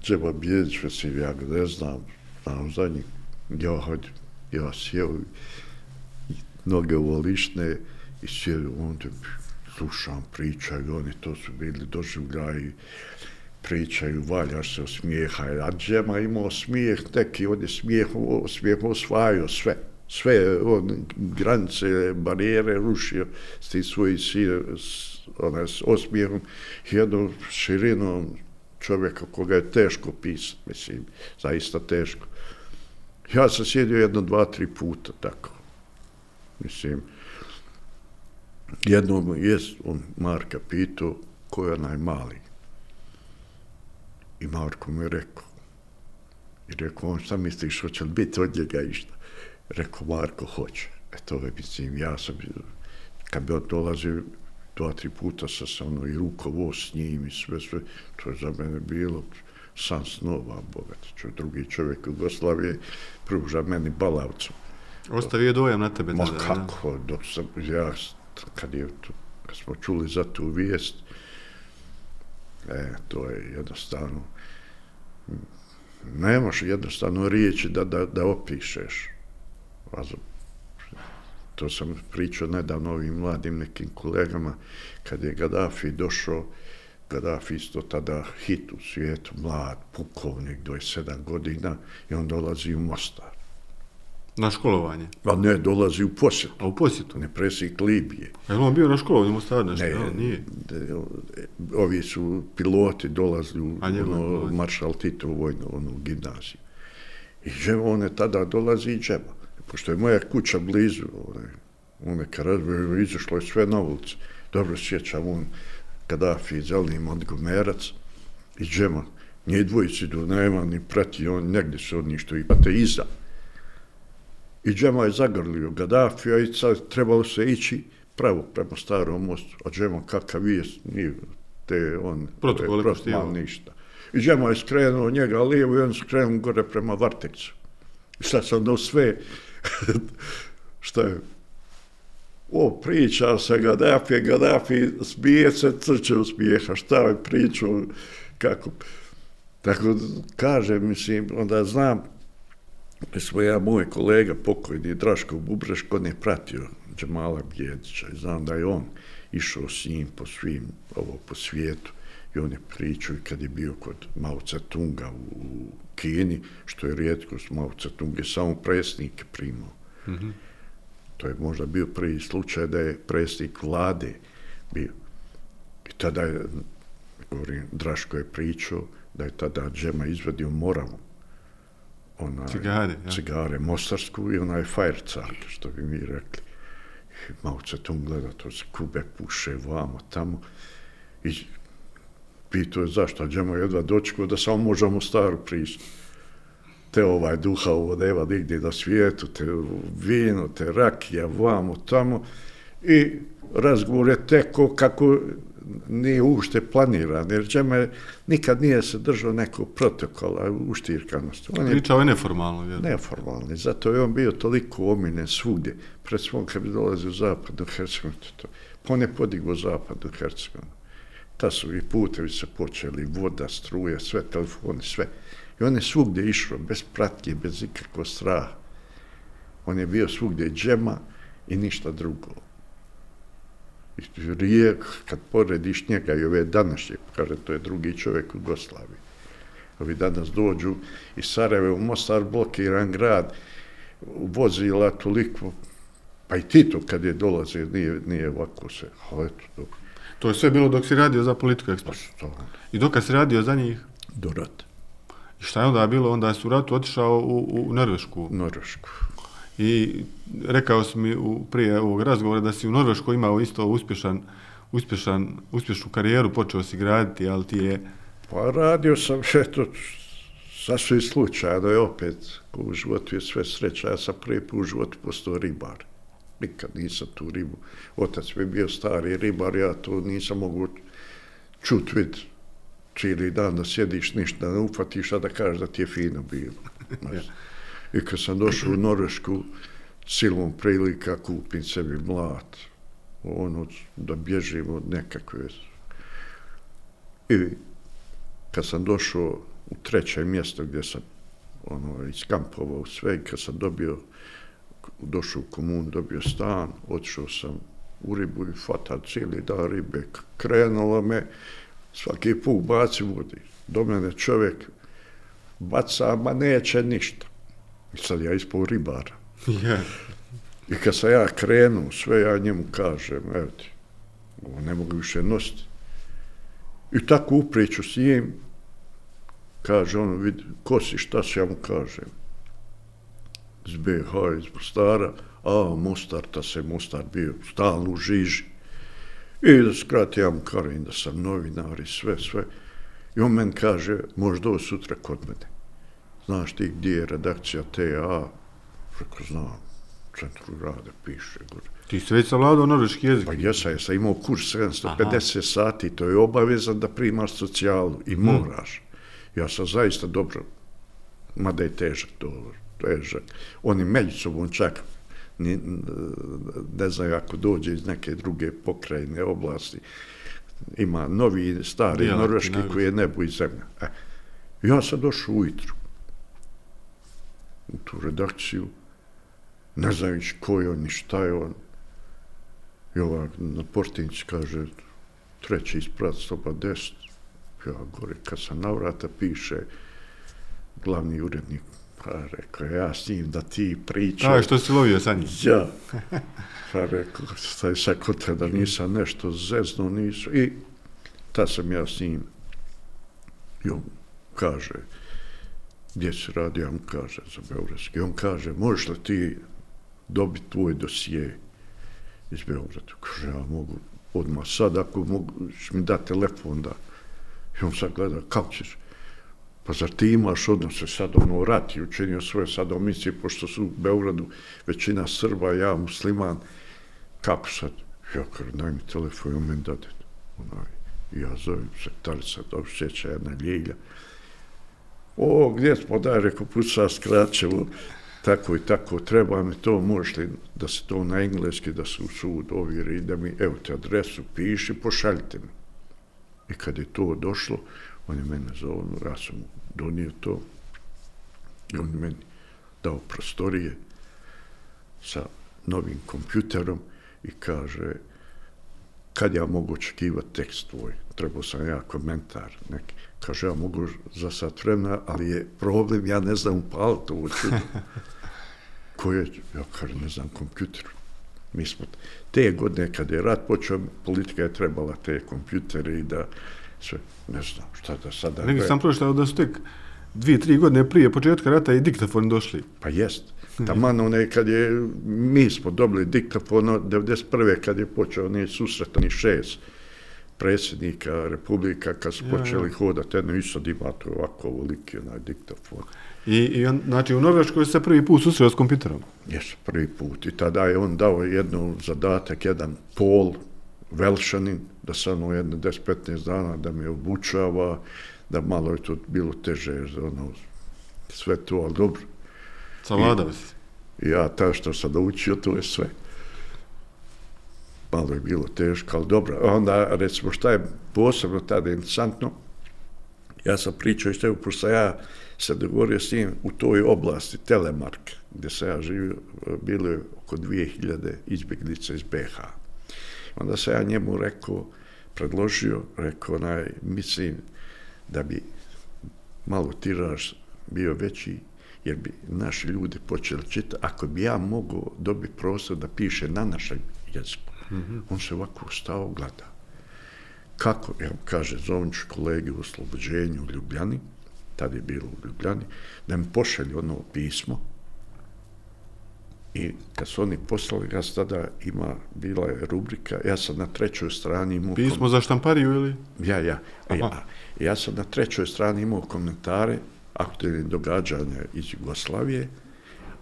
Džema Bijedić, mislim, ja ga ne znam, znam za njih, ja hođem. Ja sjeo i noge olišne, i sjeo onda slušam, pričaju, oni to su bili doživljaji, pričaju, valjaš se osmijeha, a džema imao smijeh, neki on je smijeh, smijeh osvajao sve, sve on, granice, barijere rušio s tim svojim onaj, s osmijehom, jednom širinom čovjeka koga je teško pisati, mislim, zaista teško. Ja sam sjedio jedno, dva, tri puta, tako. Mislim, jednom je on Marka pitao ko je onaj mali. I Marko mu je rekao, i rekao, on šta misliš, hoće li biti od njega išta? Rekao, Marko, hoće. E to je, mislim, ja sam, kad bi on dolazio, dva, tri puta sa sa ono i rukovo s njim i sve, sve, to je za mene bilo san snova, bogat, čo drugi čovjek u Jugoslavije pruža meni balavcu. Ostavio dojam na tebe. Ma tada, kako, dok sam, ja, kad, je, to, kad smo čuli za tu vijest, e, to je jednostavno, nemaš jednostavno riječi da, da, da opišeš. A to sam pričao nedavno ovim mladim nekim kolegama, kad je Gaddafi došao, Gaddafi isto tada hit u svijetu, mlad, pukovnik, 27 godina, i on dolazi u Mostar. Na školovanje? A ne, dolazi u posjetu. A u posjetu? Ne, presik Libije. Je on bio na školovanju u Mostar nešto? Ne, ja, nije. De, ovi su piloti dolazili u ono, Maršal Tito u vojnu, onu gimnaziju. I džema, on je tada dolazi i džema pošto je moja kuća blizu, onaj, one karadbe, izašlo je sve na ulici. Dobro sjećam on, Gaddafi, zeleni Montgomerac i džema. Nije dvojici do nema, ni prati, on negdje se od ništo i pate iza. I džema je zagrlio Gaddafi, a i sad trebalo se ići pravo prema starom mostu. A džema kakav je, nije te on, protokole protokol, ništa. I džema je skrenuo njega lijevo i on skrenuo gore prema Vartekcu. I sad sam do sve, šta je? O, priča se Gaddafi, Gaddafi smije se, crče uspijeha, šta je pričao, kako? Tako kaže, mislim, onda znam, smo ja, moj kolega, pokojni Draško Bubreško, on je pratio Džemala Bjedića i znam da je on išao s njim po svim, ovo, po svijetu i on je pričao i kad je bio kod Mao Tunga u, u Kini, što je rijetko s Mao Tung je samo presnike primao. Mm -hmm. To je možda bio prvi slučaj da je presnik vlade bio. I tada je, govorim, Draško je pričao da je tada Džema izvadio moravu. Onaj, cigare, ja. cigare, mostarsku i onaj fajrcak, što bi mi rekli. I Mao Tung gleda, to se kube puše vamo, tamo. I pitao je zašto, Džema jedva dočekao da samo možemo staru pristup te ovaj duha ovo nema nigdje na svijetu, te vino, te rakija, vamo, tamo. I razgovor je teko kako nije ušte planiran, jer Džeme nikad nije se držao nekog protokola uštirkanosti. On je Pričao je neformalno. Je. Neformalno, zato je on bio toliko ominen svugdje. Pred svom kad bi dolazio u zapadnu Hercegovinu, to, pa on je podigao zapadnu Hercegovinu. Ta su i putevi se počeli, voda, struje, sve telefoni, sve. I on je svugdje išao, bez pratke, bez ikakvog straha. On je bio svugdje džema i ništa drugo. Rijek, kad porediš njega i ove današnje, kaže, to je drugi čovjek u Goslaviji. Ovi danas dođu iz Sarajeva u Mostar, blokiran grad, vozila toliko, pa i Tito kad je dolaze, nije, nije ovako se, ali eto, dobro. To je sve bilo dok si radio za politiku ekspres. Pa I dok si radio za njih? Do rata. I šta je onda bilo? Onda je u ratu otišao u, u Norvešku. Norvešku. I rekao si mi u, prije ovog razgovora da si u Norvešku imao isto uspješan, uspješan, uspješnu karijeru, počeo si graditi, ali ti je... Pa radio sam, eto, sasvim slučajno je opet, u životu je sve sreća, ja sam prvi put u životu postao ribar. Nikad nisam tu ribu. Otac mi je bio stari ribar, ja to nisam mogu čut vidjeti cijeli dan da sjediš ništa, da ne ufatiš, a da kažeš da ti je fino bilo. I kad sam došao u Norvešku, silom prilika kupim sebi mlad, ono, da bježim od nekakve. I kad sam došao u treće mjesto gdje sam ono, iskampovao sve, kad sam dobio došao u komun, dobio stan, otišao sam u ribu i fata cijeli dan ribe. Krenulo me, svaki put baci vodi. Do mene čovjek baca, ma neće ništa. I sad ja ispao ribara. Yeah. I kad sam ja krenuo, sve ja njemu kažem, evo ti, ovo ne mogu više nositi. I tako upriču s njim, kaže ono, vidi, ko si, šta si, ja mu kažem. Iz BH, iz Mostara, a Mostar, ta se Mostar bio stalno u žiži. I da skrati, ja mu kažem da sam novinar i sve, sve. I on meni kaže, možda ovo sutra kod mene. Znaš ti gdje je redakcija TA? Rekao, znam, u centru rada piše. Gore. Ti si već savladao norveški jezik. Pa jesam, ja sam imao kurs 750 Aha. sati, to je obavezan da primaš socijalu i moraš. Mm. Ja sam zaista dobro, mada je težak to, težak. Oni međusobom čak ni, ne znaju ako dođe iz neke druge pokrajine oblasti, ima novi, stari Dijalekti, norveški koji je nebo i zemlja. E, ja sam došao ujutru u tu redakciju, ne znajući ko je on i šta je on. I ovak na portinici kaže, treći isprat, soba deset. Ja gore, kad sam na vrata piše, glavni urednik, pa rekao, ja s njim da ti priča. A, što si lovio sa njim? Ja. Pa rekao, staj sekote da nisam nešto zezno, nisu. I ta sam ja s njim. I on kaže, gdje se radi, on kaže za Beogradski. On kaže, možeš li ti dobiti tvoj dosije iz Beograda? Kaže, ja mogu odmah sad, ako mogu mi da telefon da... I on sad gleda, kako ćeš? Pa zar ti imaš odnose sad ono rat i učinio svoje sad omisije, pošto su u Beogradu većina Srba, ja musliman, kako sad? Ja kažem, daj mi telefon, on meni dade. Onaj, ja zovem sektarica, dobro sjeća jedna ljilja o, gdje smo da, rekao, puca skraćemo, tako i tako, treba mi to, možeš li da se to na engleski, da se u sud ovjeri, da mi, evo te adresu, piši, pošaljite mi. I kad je to došlo, on je mene zovno, ja sam donio to, i on je meni dao prostorije sa novim kompjuterom i kaže, kad ja mogu očekivati tekst tvoj, trebao sam ja komentar neki. Kaže, ja mogu za sat vremena, ali je problem, ja ne znam upaliti to čudo. Ko je, ja kaže, ne znam, kompjuter. Mi smo te godine, kad je rat počeo, politika je trebala te kompjutere i da sve, ne znam, šta da sada... Neki sam prošao da su tek dvije, tri godine prije početka rata i diktafon došli. Pa jest. Taman one kad je, mi smo dobili diktafon 91. kad je počeo ne susretani šest predsjednika Republika kad su počeli ja, ja. hodati, jedno i sad ima to ovako ovoliki onaj diktafon. I, i on, znači u Norveškoj se prvi put susreo s kompjuterom? Jes, prvi put. I tada je on dao jednu zadatak, jedan pol velšanin, da samo jedno 10-15 dana da me obučava, da malo je to bilo teže, ono, sve to, ali dobro. Savladao si? Ja, ta što sam naučio, to je sve malo je bilo teško, ali dobro. Onda, recimo, šta je posebno tada interesantno, ja sam pričao iz tebe, pošto ja se dogovorio s njim u toj oblasti, Telemark, gdje sam ja živio, bilo je oko 2000 izbjeglica iz BH. Onda sam ja njemu rekao, predložio, rekao, naj, mislim da bi malo tiraž bio veći, jer bi naši ljudi počeli čitati, ako bi ja mogao dobiti prostor da piše na našem jeziku. -hmm. On se ovako stao, gleda. Kako, evo, kaže, zovniš kolegi u oslobođenju u Ljubljani, tada je bilo u Ljubljani, da mi pošalje ono pismo. I kad su oni poslali, ja tada ima, bila je rubrika, ja sam na trećoj strani imao... Pismo kom... za štampariju ili? Ja, ja. Ja, ja sam na trećoj strani imao komentare aktualnih događanja iz Jugoslavije,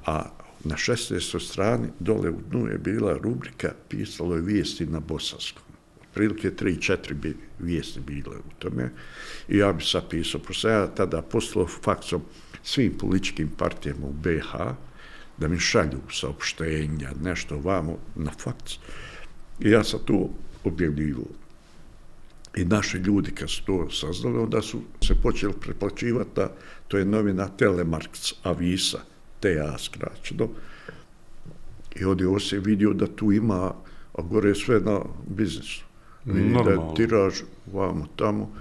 a na 16. strani dole u dnu je bila rubrika pisalo je vijesti na bosanskom. Prilike 3-4 bi vijesti bile u tome i ja bi sad pisao, pošto ja tada poslao faksom svim političkim partijama u BH da mi šalju saopštenja, nešto vamo na faks. I ja sam tu objavljivo. I naši ljudi kad su to saznali, onda su se počeli preplaćivati da to je novina Telemarks Avisa, TA skraćeno, I ovdje on se vidio da tu ima, a gore je sve na biznisu. Vidi da je tiraž vamo tamo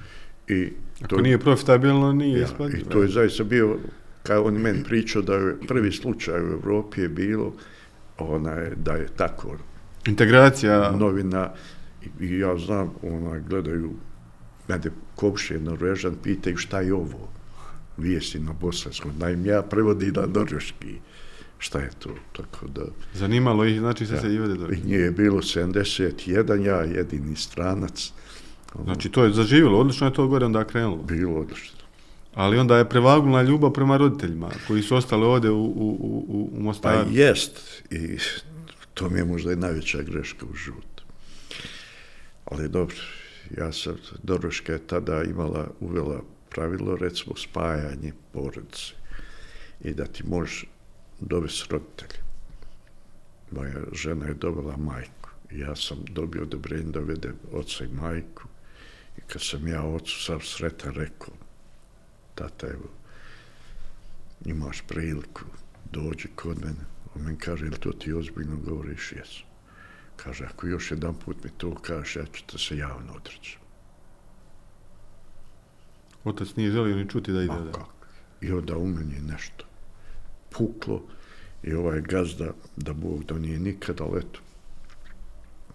i Ako nije profitabilno, nije ja, isplativo. I to je zaista bio, kao on meni pričao da je prvi slučaj u Evropi je bilo onaj, da je tako Integracija, novina i, i ja znam, onaj, gledaju mene komšije Norvežan, pitaju šta je ovo vijesti na bosanskom. Naim ja prevodim na norveški šta je to, tako da zanimalo ih, znači se se i vede do... i nje je bilo 71, ja jedini stranac, Znači to je zaživjelo, odlično je to gore onda krenulo. bilo odlično. Ali onda je prevagnula ljubav prema roditeljima koji su ostali ovde u, u, u, u Pa Mostaru. jest, i to mi je možda i najveća greška u životu. Ali dobro, ja sam, Norveška je tada imala, uvela pravilo, recimo, spajanje porodice i da ti možeš dovesti roditelje. Moja žena je dobila majku ja sam dobio odobrenje da vede oca i majku i kad sam ja ocu sam sretan rekao, tata, evo, imaš priliku, dođi kod mene. On meni kaže, ili to ti ozbiljno govoriš? Jesu. Kaže, ako još jedan put mi to kaže, ja ću te se javno odreći. Otac nije želio ni čuti da ide. Da. I onda u meni nešto puklo i ovaj gazda, da Bog da nije nikada, ali eto,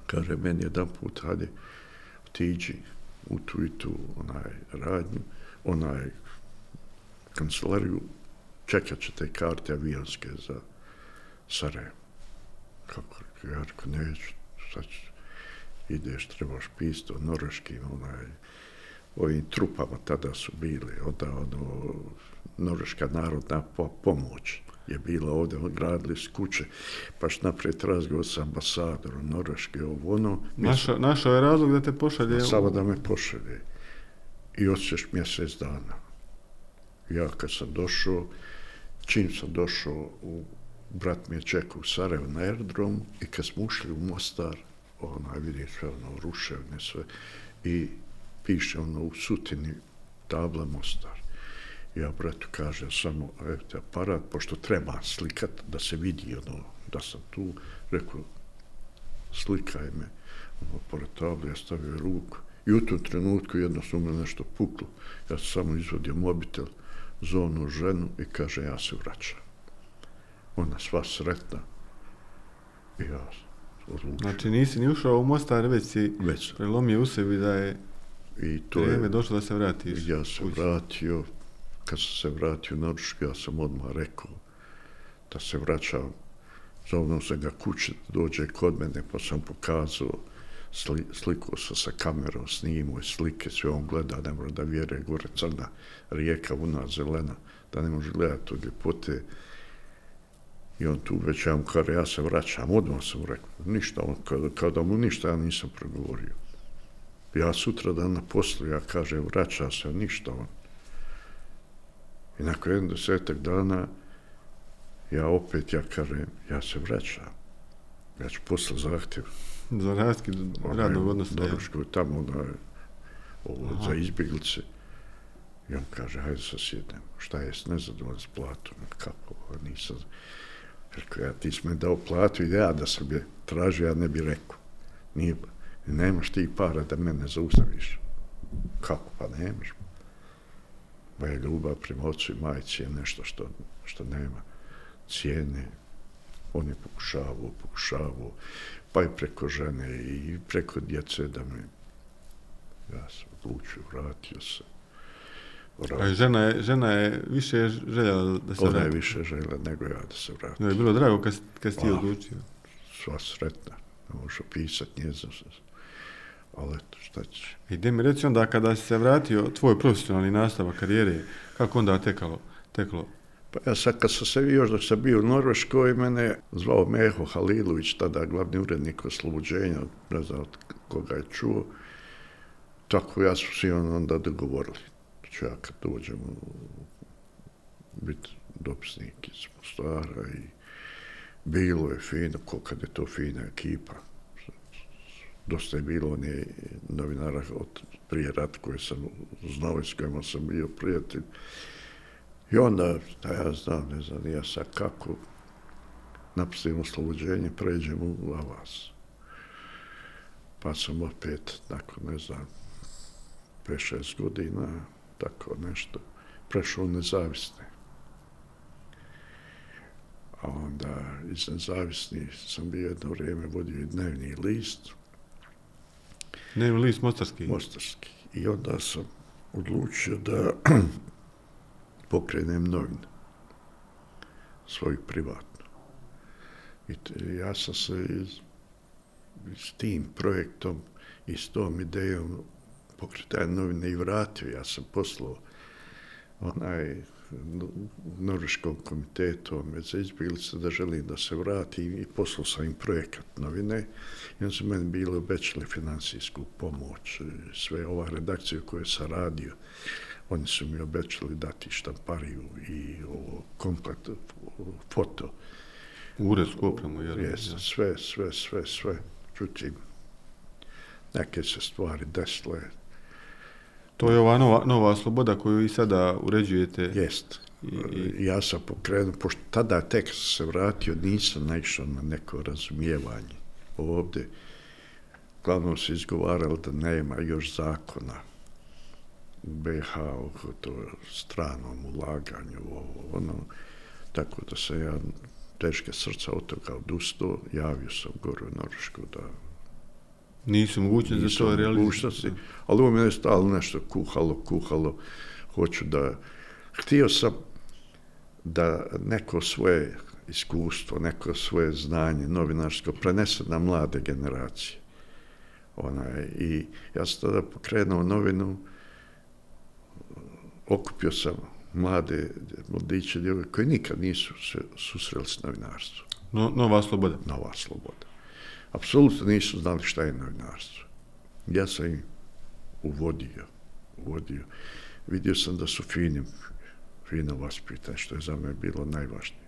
kaže meni jedan put, hajde, otiđi u tu i tu onaj radnju, onaj kancelariju, čekat će te karte avionske za Sarajevo. Kako? Ja rekao, neću, sad ću, ideš, trebaš pisto, norveškim, onaj, ovim trupama tada su bili, onda ono, Norveška narodna po pomoć je bila ovdje, gradili su kuće, paš naprijed razgovor sa ambasadorom Norveške, ovo ono, Naša, našao je razlog da te pošalje. samo da me pošalje. I osjećaš mjesec dana. Ja kad sam došao, čim sam došao, u, brat mi je čekao u Sarajevo na aerodromu i kad smo ušli u Mostar, onaj vidim sve ono ruševne sve i piše ono u sutini tabla Mostar. Ja bratu kaže samo, evo aparat, pošto treba slikat da se vidi ono, da sam tu, rekao, slikaj me, ono, pored table, ja stavio ruku i u tom trenutku jednostavno me nešto puklo. Ja sam samo izvodio mobitel, zonu ženu i kaže, ja se vraćam. Ona sva sretna i ja odlučio. Znači nisi ni ušao u Mostar, već si Već prelomio u sebi da je I to vrijeme je, došlo da se vratiš. ja se kući. vratio, kad sam se vratio na Rušku, ja sam odmah rekao da se vraćam, zovno sam ga kući, da dođe kod mene, pa sam pokazao, sli, sliku sam sa kamerom, snimao je slike, sve on gleda, ne može da vjeruje, gore crna rijeka, una zelena, da ne može gledati tu ljepote. I on tu već, ja mu kaže, ja se vraćam, odmah sam rekao, ništa, on, kada, kada mu ništa, ja nisam progovorio. Ja sutra dan na poslu, ja kaže, vraća se, ništa on. I nakon jedan desetak dana, ja opet, ja kažem, ja se vraćam. Ja ću posle zahtjev. Za raskid radnog odnosa. ja. Doručko, tamo onaj, ovo, Aha. za izbjeglice. I on kaže, hajde sa sjednem. Šta je, s nezadovoljan s platom? Kako, nisam. Rekao, ja ti si me dao platu i ja da sam je tražio, ja ne bi rekao. Nije, nemaš ti para da mene zaustaviš. Kako, pa nemaš. Moja ljubav prema ocu i majici je nešto što, što nema cijene. On je pokušavao, pokušavao, pa i preko žene i preko djece da me... Ja sam odlučio, vratio se. A žena je, žena je više željela da se Ona je vrati. više žela nego ja da se vratim. Joj je bilo drago kad, kad si ti odlučio. Sva sretna. Ne možeš opisati njezno. Ali eto, šta ćeš. I gdje mi reci onda kada si se vratio, tvoj profesionalni nastavak karijere, kako onda tekalo? teklo? Pa ja sad kad sam se još dok sam bio u Norveškoj, mene zvao Meho Halilović, tada glavni urednik oslobođenja, ne znam od koga je čuo. Tako ja smo svi on onda dogovorili. Ću ja kad dođem biti dopisnik iz Mostara i bilo je fino, ko kad je to fina ekipa. Dosta je bilo onih novinara od prije rat koje sam znao i s kojima sam bio prijatelj. I onda, da ja znam, ne znam, ja sad kako, napustim oslobođenje, pređem u Avas. Pa sam opet, nakon, ne znam, 5-6 godina, tako nešto, prešao nezavisne. A onda iz nezavisnih sam bio jedno vrijeme vodio i dnevni list. Dnevni list Mostarski? Mostarski. I onda sam odlučio da pokrenem novinu. Svoju privatnu. I te, ja sam se iz, s tim projektom i s tom idejom pokretanja novine i vratio. Ja sam poslao onaj Norveškom komitetu za izbjeglice da želim da se vrati i poslao sam im projekat novine i on su meni bili obećali finansijsku pomoć, sve ova redakcija koju sam radio, oni su mi obećali dati štampariju i ovo komplet foto. Uredsku opremu, jel? Jes, sve, sve, sve, sve. Čutim, neke se stvari desile, To je ova nova, nova sloboda koju i sada uređujete. Jest. I, i... Ja sam pokrenuo, pošto tada tek se vratio, nisam naišao na neko razumijevanje. Ovdje, glavno se izgovaralo da nema još zakona u BH oko to stranom ulaganju, ovo, ono, tako da se ja teške srca od toga odustao, javio sam gore u Norvešku da Nisu mogućnosti za to realizati. Ali ovo mi je stalo nešto kuhalo, kuhalo. Hoću da... Htio sam da neko svoje iskustvo, neko svoje znanje novinarsko prenese na mlade generacije. Ona, I ja sam tada pokrenuo novinu, okupio sam mlade mladiće, djeve, koji nikad nisu se susreli s novinarstvom. No, nova sloboda. Nova sloboda apsolutno nisu znali šta je novinarstvo. Ja sam im uvodio, uvodio. Vidio sam da su fini, fino vaspitani, što je za me bilo najvažnije.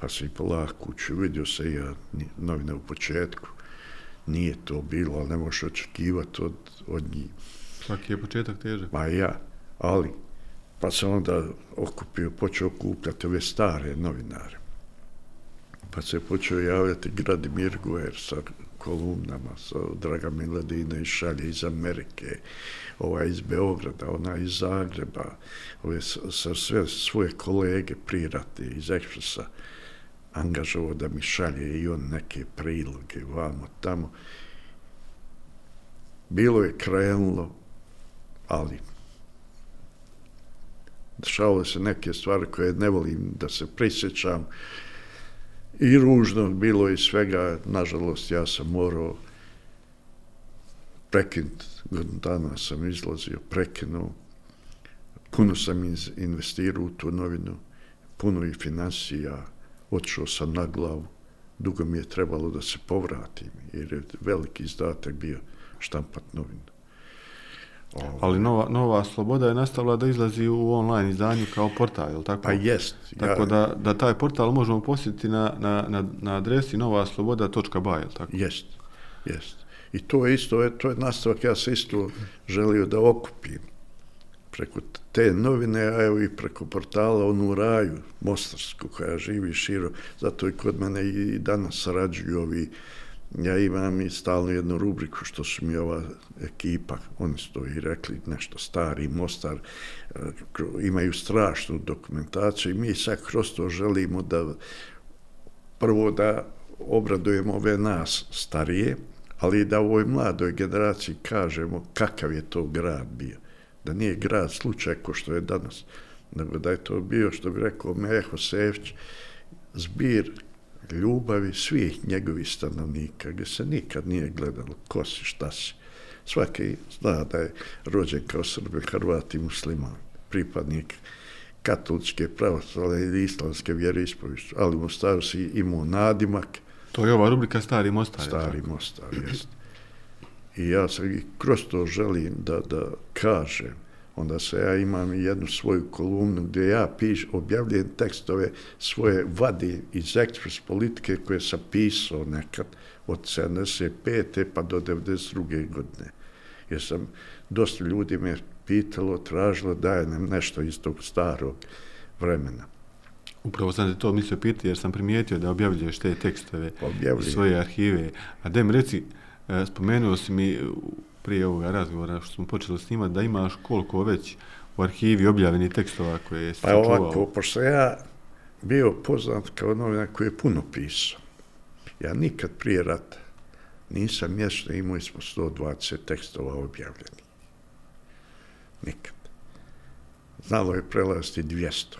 Pa sam i polak kuću, vidio se ja novine u početku. Nije to bilo, ali ne možeš očekivati od, od njih. Svaki je početak težak. Pa ja, ali, pa sam onda okupio, počeo kupljati ove stare novinare pa se počeo javljati Gradimir Guer sa kolumnama, sa Draga Miladina iz Šalje iz Amerike, ova iz Beograda, ona iz Zagreba, ove sa sve svoje kolege prirati iz Ekspresa, angažovao da mi šalje i on neke priloge vamo tamo. Bilo je krenulo, ali dešavale se neke stvari koje ne volim da se prisjećam, i ružnog bilo i svega. Nažalost, ja sam morao prekinuti. Godinu dana sam izlazio, prekinuo. Puno sam investirao u tu novinu, puno i financija. Otišao sam na glavu. Dugo mi je trebalo da se povratim, jer je veliki izdatak bio štampat novinu. Ali nova, nova sloboda je nastavila da izlazi u online izdanju kao portal, je li tako? Pa jest. Tako ja, da, da taj portal možemo posjetiti na, na, na, na adresi novasloboda.ba, je li tako? Jest, jest. I to je isto, to je nastavak, ja se isto želio da okupim preko te novine, a evo i preko portala onu raju, Mostarsku, koja živi širo, zato i kod mene i danas sarađuju ovi ja imam i stalno jednu rubriku što su mi ova ekipa, oni su to i rekli, nešto stari, Mostar, eh, imaju strašnu dokumentaciju i mi sad kroz to želimo da prvo da obradujemo ove nas starije, ali da ovoj mladoj generaciji kažemo kakav je to grad bio. Da nije grad slučaj ko što je danas, nego da je to bio, što bi rekao Meho Sevć, zbir ljubavi svih njegovih stanovnika, gdje se nikad nije gledalo ko si, šta si. Svaki zna da je rođen kao Srbe, Hrvat i musliman, pripadnik katoličke, pravoslavne ili islamske vjere ispovišću, ali mu stavu si imao nadimak. To je ova rubrika Stari Mostar. Stari Mostar, jest. I ja sam i kroz to želim da, da kažem onda se ja imam jednu svoju kolumnu gdje ja piš, objavljujem tekstove svoje vadi iz ekspres politike koje sam pisao nekad od 75. pa do 92. godine. Jer sam, dosta ljudi me pitalo, tražilo da je nam nešto iz tog starog vremena. Upravo sam te to mislio pitati jer sam primijetio da objavljuješ te tekstove Objavljujem. svoje arhive. A da mi reci, e, spomenuo si mi prije ovoga razgovora što smo počeli snimati da imaš koliko već u arhivi objavljeni tekstova koje si Pa sačuvao. ovako, pošto ja bio poznat kao novinar koji je puno pisao. Ja nikad prije rata nisam mjesto imao smo 120 tekstova objavljeni. Nikad. Znalo je prelaziti 200,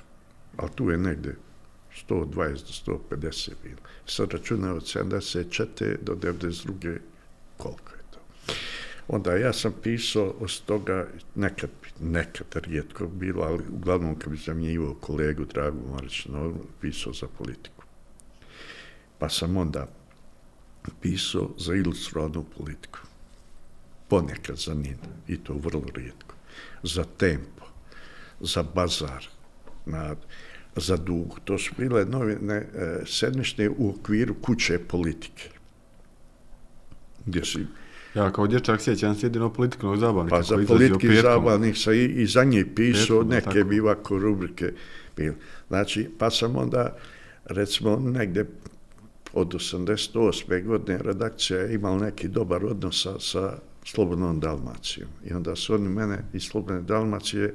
ali tu je negde 120 do 150 bilo. Sad računao od 74. do 92. koliko je. Onda ja sam pisao od toga nekad, nekad rijetko bilo, ali uglavnom kad bi zamjenjivao kolegu Dragu Marić, no, pisao za politiku. Pa sam onda pisao za ilustrovanu politiku. Ponekad za Nina, i to vrlo rijetko. Za Tempo, za Bazar, na, za Dug. To su bile novine e, sedmične u okviru kuće politike. Gdje si Ja kao dječak sjećam se jedino politiknog zabavnika Pa za politiki petkom. zabavnih sam i, i za nje pisao, Petkom, neke tako. bi ovako rubrike bile. Znači, pa sam onda, recimo, negde od 88. godine redakcija je imala neki dobar odnos sa, sa Slobodnom Dalmacijom. I onda su oni mene iz Slobodne Dalmacije e,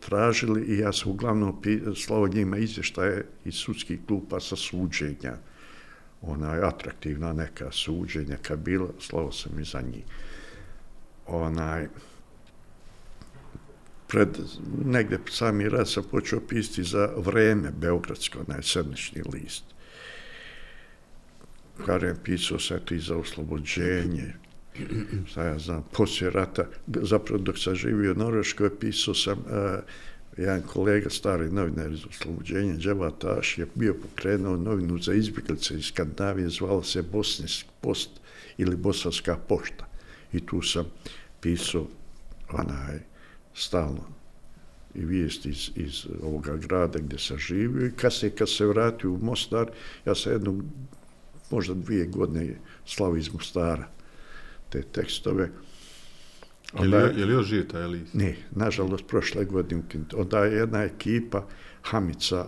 tražili i ja sam uglavnom slao njima izvještaje iz sudskih klupa sa suđenja onaj atraktivna neka suđenja kad bilo, slovo sam i za njih onaj pred negde sami rad sam počeo pisati za vreme Beogradsko, onaj sedmični list. Karem pisao se ti za oslobođenje, šta ja znam, poslije rata, zapravo dok sam živio u Norveškoj, pisao sam, uh, jedan kolega, stari novinar iz oslobođenja, Đeva je bio pokrenuo novinu za izbjeglice iz Skandinavije, zvala se Bosnisk post ili Bosanska pošta. I tu sam pisao onaj, stalno i vijesti iz, iz ovoga grada gdje sam živio i kasnije kad se vratio u Mostar, ja sam jednu, možda dvije godine slao iz Mostara te tekstove. Je li, je li još živ taj list? Ne, nažalost, prošle godine ukinut. Onda je jedna ekipa, Hamica,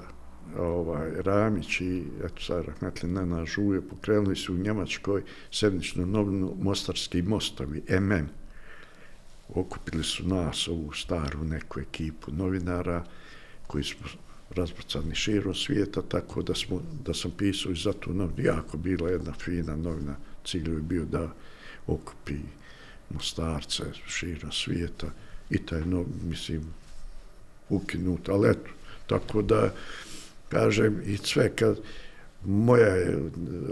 ovaj, Ramić i eto sad Rahmetli Nena Žuje, pokrenuli su u Njemačkoj sedmičnu novinu Mostarski mostovi, MM. Okupili su nas, ovu staru neku ekipu novinara, koji smo razbacani širom svijeta, tako da, smo, da sam pisao i za tu novinu. Jako bila jedna fina novina, cilj je bio da okupi Mostarce šira svijeta i taj, no, mislim, ukinut, ali eto, tako da, kažem, i sve kad, moja je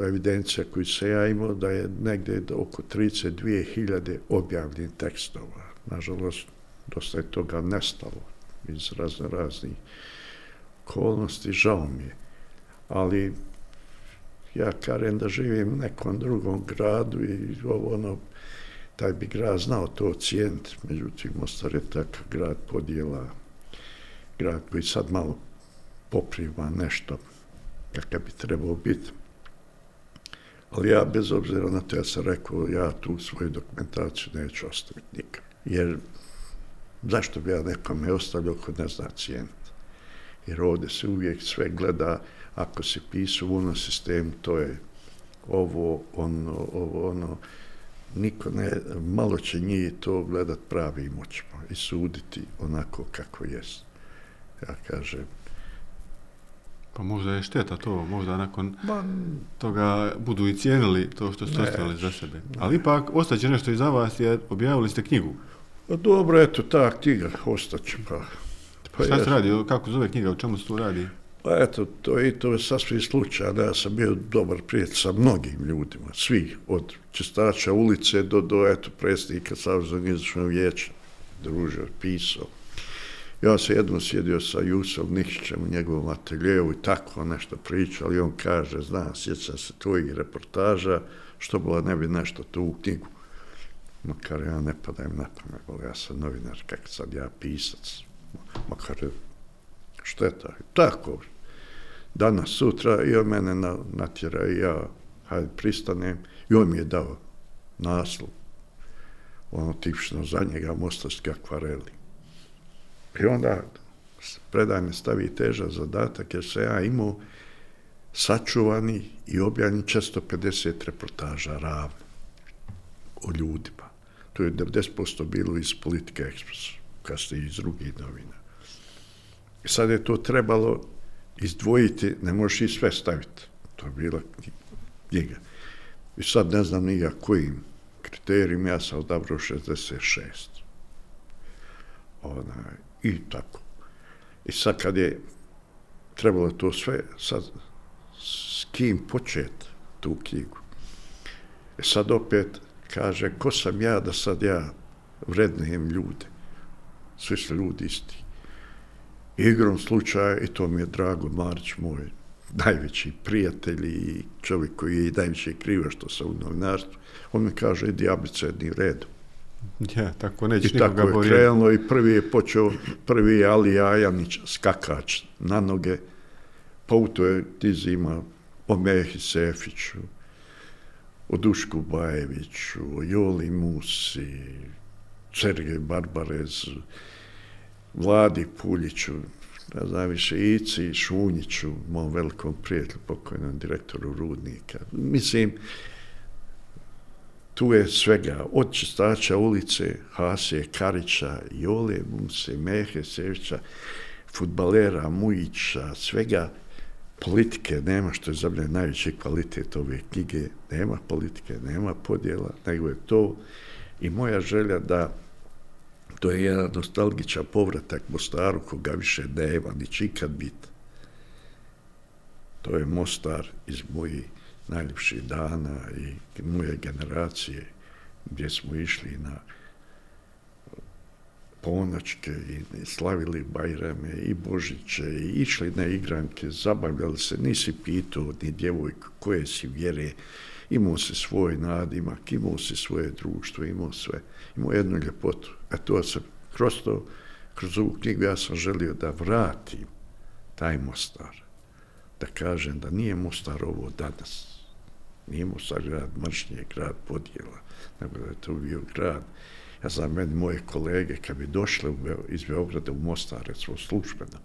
evidencija koju se ja imao da je negde oko 32.000 objavljenih tekstova. Nažalost, dosta je toga nestalo iz razne raznih okolnosti, žao mi je. Ali ja karem da živim u nekom drugom gradu i ovo ono, taj bi grad znao to cijent, Međutim, Mostar je tak grad podijela, grad koji sad malo popriva nešto kakav bi trebao biti. Ali ja, bez obzira na to, ja sam rekao, ja tu svoju dokumentaciju neću ostaviti nikad. Jer zašto bi ja nekome ostavljao ko ne zna cijent? Jer ovdje se uvijek sve gleda, ako se pisu u onom sistemu, to je ovo, ono, ovo, ono, niko ne, malo će njih to gledat pravim očima i suditi onako kako jest. Ja kažem, Pa možda je šteta to, možda nakon ma, toga budu i cijenili to što ste Ne, ostavili za sebe. Ali ipak, ostaće nešto i za vas, jer objavili ste knjigu. pa dobro, eto, ta knjiga, ostaće, pa... pa Šta se radi, kako zove knjiga, o čemu se tu radi? Pa eto, to je i to je sasvim slučajno. Ja sam bio dobar prijatelj sa mnogim ljudima, svi, od čistača ulice do, do eto, predsjednika Savjeznog izvršnog vijeća, družio, pisao. Ja sam jednom sjedio sa Jusom Nikšićem u njegovom ateljevu i tako nešto pričao, i On kaže, zna, sjećam se tvojih reportaža, što bila ne bi nešto tu u knjigu. Makar ja ne padajem na pamet, ali ja sam novinar, kak sad ja pisac. Makar šteta. Tako, danas, sutra, i on mene na, natjera i ja, hajde, pristanem, i on mi je dao naslov, ono tipično za njega, mostarski akvareli. I onda predaj me stavi teža zadatak, jer se ja imao sačuvani i objavljeni 450 reportaža ravno o ljudima. To je 90% bilo iz Politike Ekspresa, kasnije iz drugih novina. I sad je to trebalo izdvojiti, ne možeš i sve staviti. To je bila knjiga. I sad ne znam nija kojim kriterijima ja sam odabrao 66. Ona, I tako. I sad kad je trebalo to sve, sad s kim počet tu knjigu? E sad opet kaže, ko sam ja da sad ja vrednijem ljude? Svi su ljudi isti. Igrom slučaja, i to mi je drago, Marić moj, najveći prijatelj i čovjek koji je i najveći krivo što sam u novinarstvu, on mi kaže, idi abecedni redu. Ja, tako neće I tako je krenulo i prvi je počeo, prvi je Ali Ajanić, skakač na noge, pouto je tizima o Mehi Sefiću, o Dušku Bajeviću, o Joli Musi, Sergej Barbarezu, Vladi Puljiću, ne znam više, Ici Šunjiću, mom velikom prijatelju, pokojnom direktoru Rudnika. Mislim, tu je svega, od čistača ulice, Hase, Karića, Jole Mumse, Mehe Sevića, futbalera Mujića, svega politike nema, što je za mene najveći kvalitet ove knjige, nema politike, nema podjela, nego je to i moja želja da to je jedan nostalgičan povratak Mostaru koga više nema, ni čikad bit. To je Mostar iz mojih najljepših dana i moje generacije gdje smo išli na ponoćke i slavili Bajrame i Božiće i išli na igranke, zabavljali se, nisi pitao ni djevojku koje si vjere, imao se svoj nadimak, imao se svoje društvo, imao sve, imao jednu ljepotu. A to sam kroz to, kroz ovu knjigu ja sam želio da vratim taj Mostar, da kažem da nije Mostar ovo danas, nije Mostar grad mržnje, grad podjela, nego da je to bio grad Ja znam, meni moje kolege, kad bi došle u Beo, iz Beograda u Mostar, recimo službeno,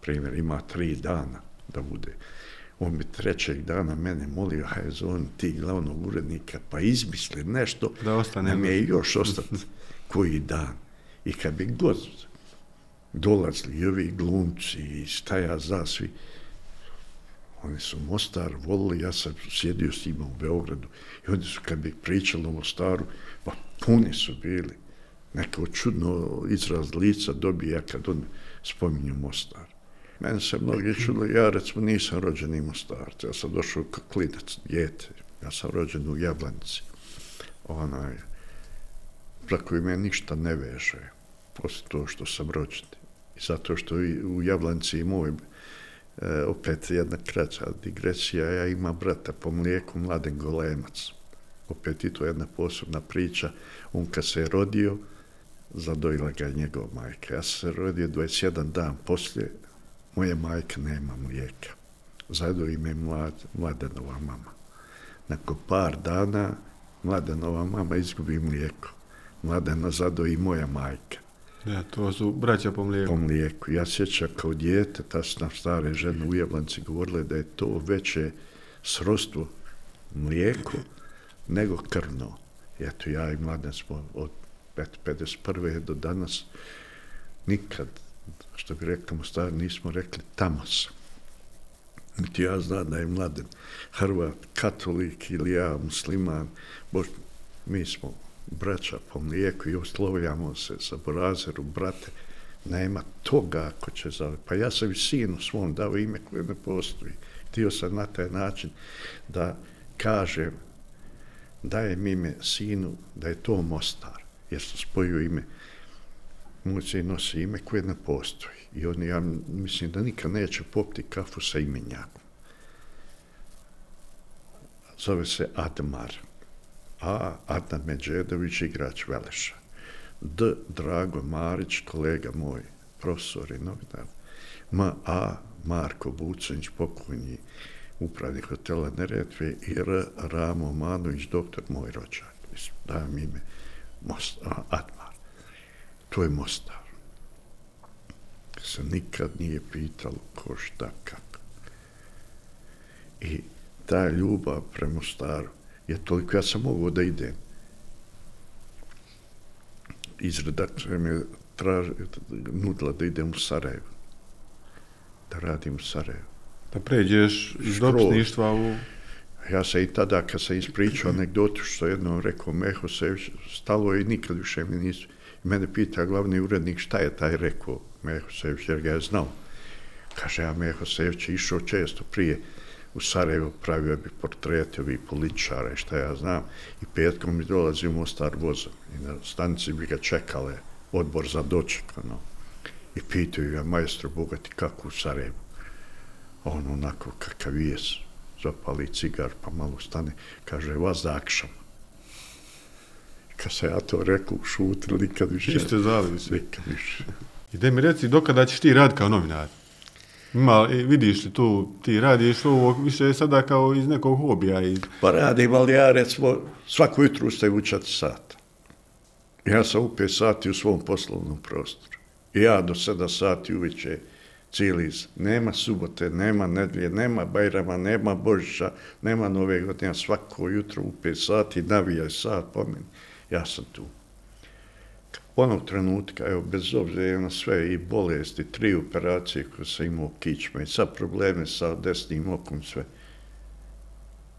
primjer, ima tri dana da bude, on bi trećeg dana mene molio, hajde zovem ti glavnog urednika, pa izmisli nešto, da, ostane da mi je još ostati koji dan. I kad bi god dolazili i ovi glumci i staja za svi, oni su Mostar volili, ja sam sjedio s njima u Beogradu i oni su kad bi pričali o Mostaru, pa puni su bili. Neko čudno izraz lica dobija kad on spominju Mostar. Meni se mnogi čudili, ja recimo nisam rođen i Mostar, ja sam došao kao klinac, djete, ja sam rođen u Jablanici. Onaj, za koju me ništa ne veže, posle to što sam rođen. I zato što u Jablanici i moj, e, opet jedna kraća digresija, ja imam brata po mlijeku, mladen golemac opet i to jedna posebna priča, on kad se je rodio, zadojila ga njegov majka. Ja sam se rodio 21 dan poslije, moje majke nema mlijeka. Zadoji me mlad, mladenova mama. Nakon par dana, mladenova mama izgubi mlijeko. Mladena zadoji moja majka. Ja, to su braća po mlijeku. Po mlijeku. Ja sjećam kao djete, ta su nam stare žene u Jablanci govorile da je to veće srostvo mlijeko nego krvno. Eto, ja i mladen smo od 51. do danas nikad, što bi rekli mu stari, nismo rekli tamas. Niti ja znam da je mladen Hrvat, katolik ili ja, musliman, bož, mi smo braća po mlijeku i oslovljamo se sa Borazeru, brate, nema toga ako će zove. Pa ja sam i sinu svom dao ime koje ne postoji. Htio sam na taj način da kažem dajem mi ime sinu da je to Mostar, jer sam spojio ime muzej nosi ime koje ne postoji. I on, ja mislim da nikad neće popiti kafu sa imenjakom. Zove se Admar. A. Adnan Međedović, igrač Veleša. D. Drago Marić, kolega moj, profesor i novinar. M. A. Marko Bucanić, pokojni upravnik hotela Neretve i R. Ramo Manović, doktor moj rođak. Dajem ime Most, a, Admar. To je Mostar. se nikad nije pitalo ko šta kako. I ta ljubav prema staru je toliko, ja sam mogao da idem. Iz redakcije me traži, nudila da idem u Sarajevo. Da radim u Sarajevo. Da pređeš iz dopisništva u... Ja sam i tada, kad sam ispričao anegdotu što jednom rekao Meho Sević, stalo je i nikad više mi nisu. I mene pita glavni urednik šta je taj rekao Mehosević, jer ga je znao. Kaže, ja Mehosević je išao često prije u Sarajevo, pravio bi portrete ovih političara i šta ja znam. I petkom mi dolazi u Mostar vozom i na stanici bi ga čekale odbor za doček, ono. I pitaju ga, majstro Bogati, kako u Sarajevu? On onako kakav je, zapali cigar, pa malo stane, kaže, vas da akšam. Kad se ja to rekao, šutili, nikad više. Iste zalivi se. Nikad više. I daj mi reci, dokada ćeš ti rad kao novinar? Ima, e, vidiš li tu, ti radiš ovo više sada kao iz nekog hobija. Iz... Pa radim, ali ja recimo svako jutro ustajem u četiri sata. Ja sam u pet sati u svom poslovnom prostoru. I ja do sedam sati uveće cijeli z- Nema subote, nema nedlje, nema Bajrama, nema Božića, nema Nove godine. Ja svako jutro u pet sati navijaj sat po meni. Ja sam tu. Onog trenutka, evo, bez obzira na sve i bolesti, tri operacije koje sam imao kičme i sad probleme sa desnim okom, sve,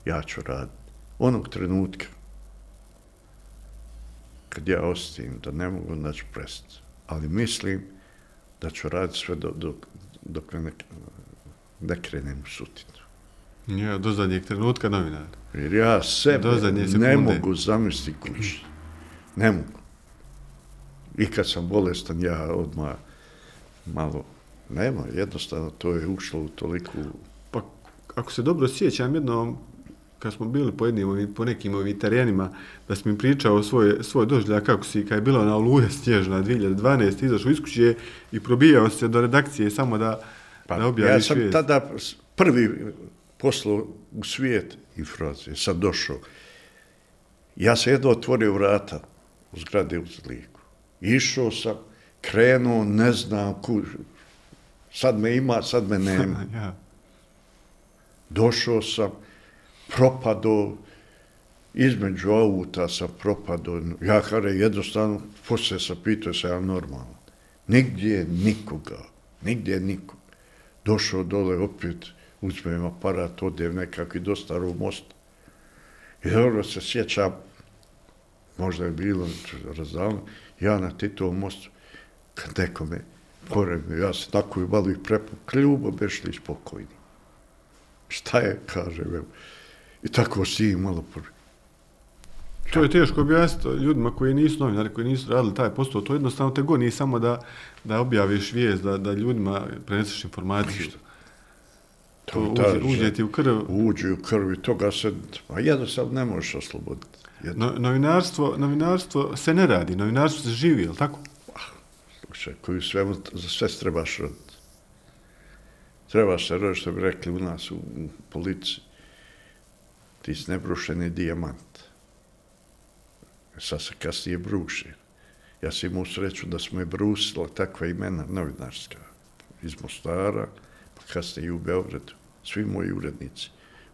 ja ću raditi. Onog trenutka, kad ja osjetim da ne mogu, da ću prestati. Ali mislim da ću raditi sve do, dok, dok ne, ne krenem u sutinu. Ja, do zadnjeg trenutka novinar. Jer ja sebe ne mogu zamisliti kući. Ne mogu. I kad sam bolestan, ja odmah malo... Nema, jednostavno, to je ušlo u toliku... Pa, ako se dobro sjećam, jednom, kad smo bili po, jednim, po nekim ovim terenima, da si mi pričao svoj, svoj doživljaj, kako si, kad je bila na Oluja snježna 2012, izašao iz kuće i probijao se do redakcije samo da, da Pa, ja objaviš sam vijest. tada prvi poslao u svijet informacije, sam došao. Ja sam jedno otvorio vrata u zgrade u Zliku. Išao sam, krenuo, ne znam, ku, sad me ima, sad me nema. ja. Došao sam, propado, između auta sam propado. Ja kada jednostavno, poslije sam pitao se ja normalno. Nigdje nikoga, nigdje nikoga. Došao dole opet, uzmem aparat, odem nekako i do starog mosta. I dobro se sjećam, možda je bilo razdavno, ja na Titovom mostu, kad neko me ja se tako i malo i prepuk, ljubo bešli spokojni. Šta je, kaže, evo. I tako si malo prvi. To je teško objasniti ljudima koji nisu novinari, koji nisu radili taj posao. To jednostavno te goni samo da, da objaviš vijest, da, da ljudima preneseš informaciju. To uđe, ta- uđe ti u krv. Uđe u krvi, toga se, a jednostavno ne možeš osloboditi. Jedno, No, novinarstvo, novinarstvo se ne radi, novinarstvo se živi, je li tako? Ah, slušaj, koju svemu, za sve trebaš roditi. Trebaš se roditi, što bi rekli u nas u, u policiji. Ti si nebrušeni dijamant. Sad se kasnije bruši. Ja sam imao sreću da smo je brusila takva imena novinarska iz Mostara, pa kasnije i u Beogradu. Svi moji urednici,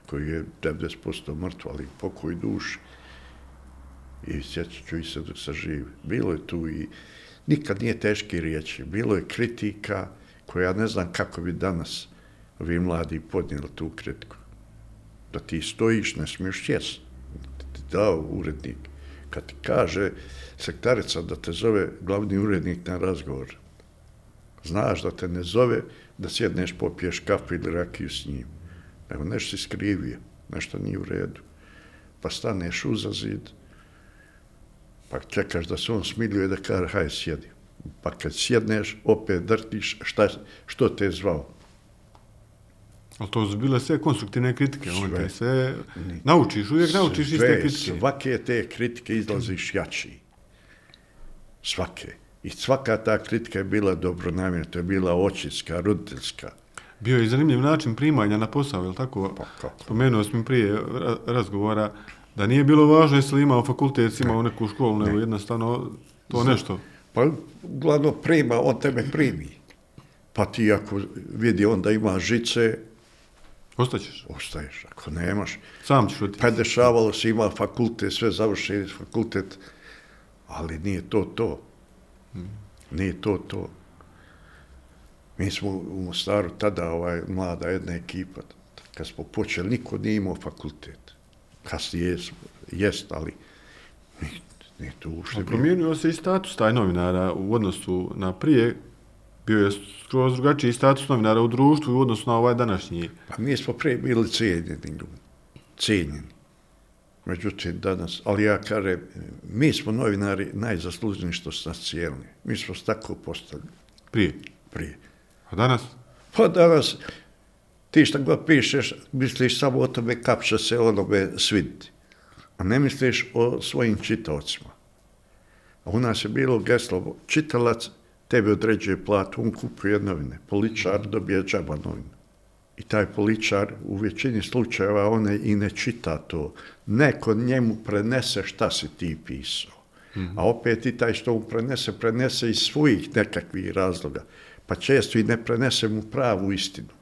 koji je 90% mrtvo, ali pokoj duši. I sjećat ću i se dok sam živ. Bilo je tu i nikad nije teški riječi. Bilo je kritika koja ja ne znam kako bi danas vi mladi podnijeli tu kritiku. Da ti stojiš, ne smiješ jest. Ti dao urednik. Kad ti kaže sektarica da te zove glavni urednik na razgovor, znaš da te ne zove da sjedneš, popiješ kafu ili rakiju s njim. Nego nešto si skrivio, nešto nije u redu. Pa staneš uza zid, pa čekaš da se on smiljuje da kaže, haj sjedi. Pa kad sjedneš, opet drtiš, šta, što te je zvao? Ali to su bile sve konstruktivne kritike. On Sve. te sve naučiš, uvijek naučiš iste Sve, kritike. Svake te kritike izlaziš jači. Svake. I svaka ta kritika je bila dobronamjerna, to je bila očinska, roditeljska. Bio je zanimljiv način primanja na posao, je li tako? Pa kako? Spomenuo sam prije ra- razgovora da nije bilo važno jesi li imao fakultet, jesi imao neku školu, nego jednostavno to nešto. Pa, uglavnom, prima, on tebe primi. Pa ti ako vidi onda ima žice, Ostaćeš. ostaješ. Ako nemaš, Sam ćeš otići. pa dešavalo se, ima fakultet, sve završeni fakultet, ali nije to to. Nije to to. Mi smo u Mostaru tada, ovaj, mlada jedna ekipa, kad smo počeli, niko nije imao fakultet. Kasnije jest, ali nije, nije to uopšte A bilo. promijenio se i status taj novinara u odnosu na prije. Bio je skroz drugačiji status novinara u društvu u odnosu na ovaj današnji. Pa mi smo prije bili cijenjeni ljudi. Cijenjeni. Međutim, danas, ali ja kažem, mi smo novinari najzaslužniji što su nas cijelni. Mi smo tako postavili Prije. prije. A danas? Pa danas, ti šta god pišeš, misliš samo o tome kap će se onome sviditi. A ne misliš o svojim čitaocima. A u nas je bilo geslo, čitalac tebi određuje platu, on kupuje novine, poličar dobije džaba novine. I taj poličar u većini slučajeva on i ne čita to. Neko njemu prenese šta si ti pisao. A opet i taj što mu prenese, prenese iz svojih nekakvih razloga. Pa često i ne prenese mu pravu istinu.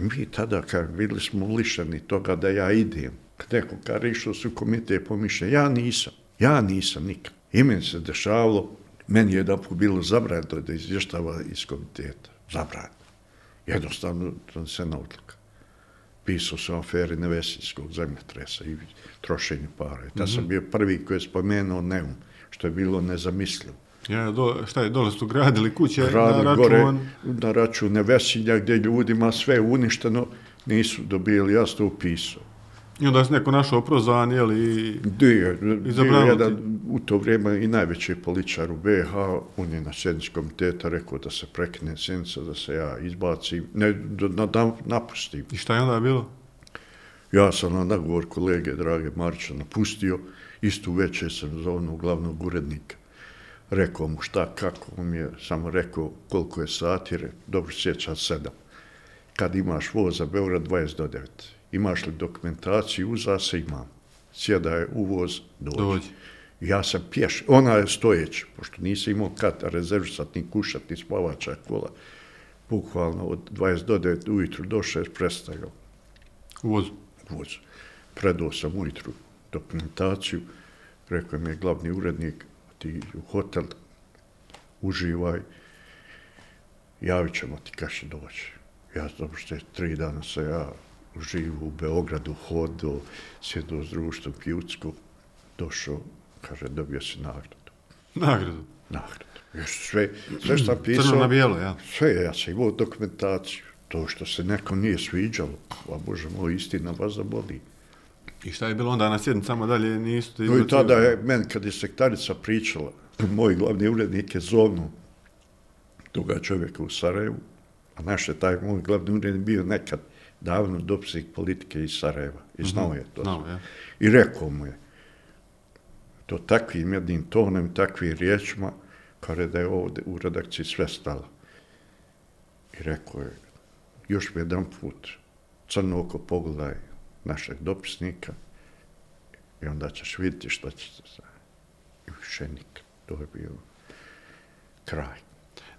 Mi tada, kad bili smo lišeni toga da ja idem, kad neko kad išao su komite pomišlja, ja nisam, ja nisam nikad. I meni se dešavalo, meni je jedan put bilo zabranjeno da izvještava iz komiteta. Zabranjeno. Jednostavno donesena odluka. Pisao sam o aferi Nevesinskog zemljotresa i trošenju para. I ta sam bio prvi koji je spomenuo Neum, što je bilo nezamislivo. Ja, do, šta je, dole su gradili kuće Grad na gore račun... na račun Nevesinja gdje ljudima sve uništeno, nisu dobili, ja sam upisao. I onda se neko našao prozvan, jel, i... Dio, bio zabranilo jedan u to vrijeme i najveći političar u BH, on je na sjednici komiteta rekao da se prekine sjednica, da se ja izbacim, ne, da, da napustim. I šta je onda bilo? Ja sam na nagovor kolege Drage Marića napustio, istu večer sam za onog glavnog urednika. Rekao mu šta, kako, on mi je samo rekao koliko je sati, re, dobro sjeća sedam. Kad imaš voz za Beograd 20 do 9, imaš li dokumentaciju, uza se imam. Sjeda je u voz, dođi. Dođi. Ja sam pješ, ona je stojeć, pošto nisam imao kad rezervisat, ni kušat, ni spavača kola. Bukvalno od 20 do 9 ujutru do 6 prestajao Uvoz. voz. Predao sam ujutru dokumentaciju, rekao mi je glavni urednik, ti u hotel, uživaj, javit ćemo ti kad će doći. Ja znam što je tri dana se ja živu u Beogradu, hodo, sjedo s društvom Kjucku, došao, kaže, dobio si nagradu. Nagradu. Nagradu. Još sve, sve što sam Crno na pisao, bijelo, ja. sve, ja sam imao dokumentaciju. To što se nekom nije sviđalo, a Bože moj, istina vas zaboli. I šta je bilo onda na sjednicama dalje, nisu No i tada je, meni kad je sektarica pričala, moj glavni urednik je zovnu toga čovjeka u Sarajevu, a naš je taj moj glavni urednik bio nekad davno dopisnik politike iz Sarajeva i znao je to. Znao, ja. I rekao mu je, to takvim jednim tonom i takvim riječima, kada da je ovdje u redakciji sve stalo. I rekao je, još mi jedan put, crno oko pogledaj našeg dopisnika i onda ćeš vidjeti što će se. I više nikad. To je bio kraj.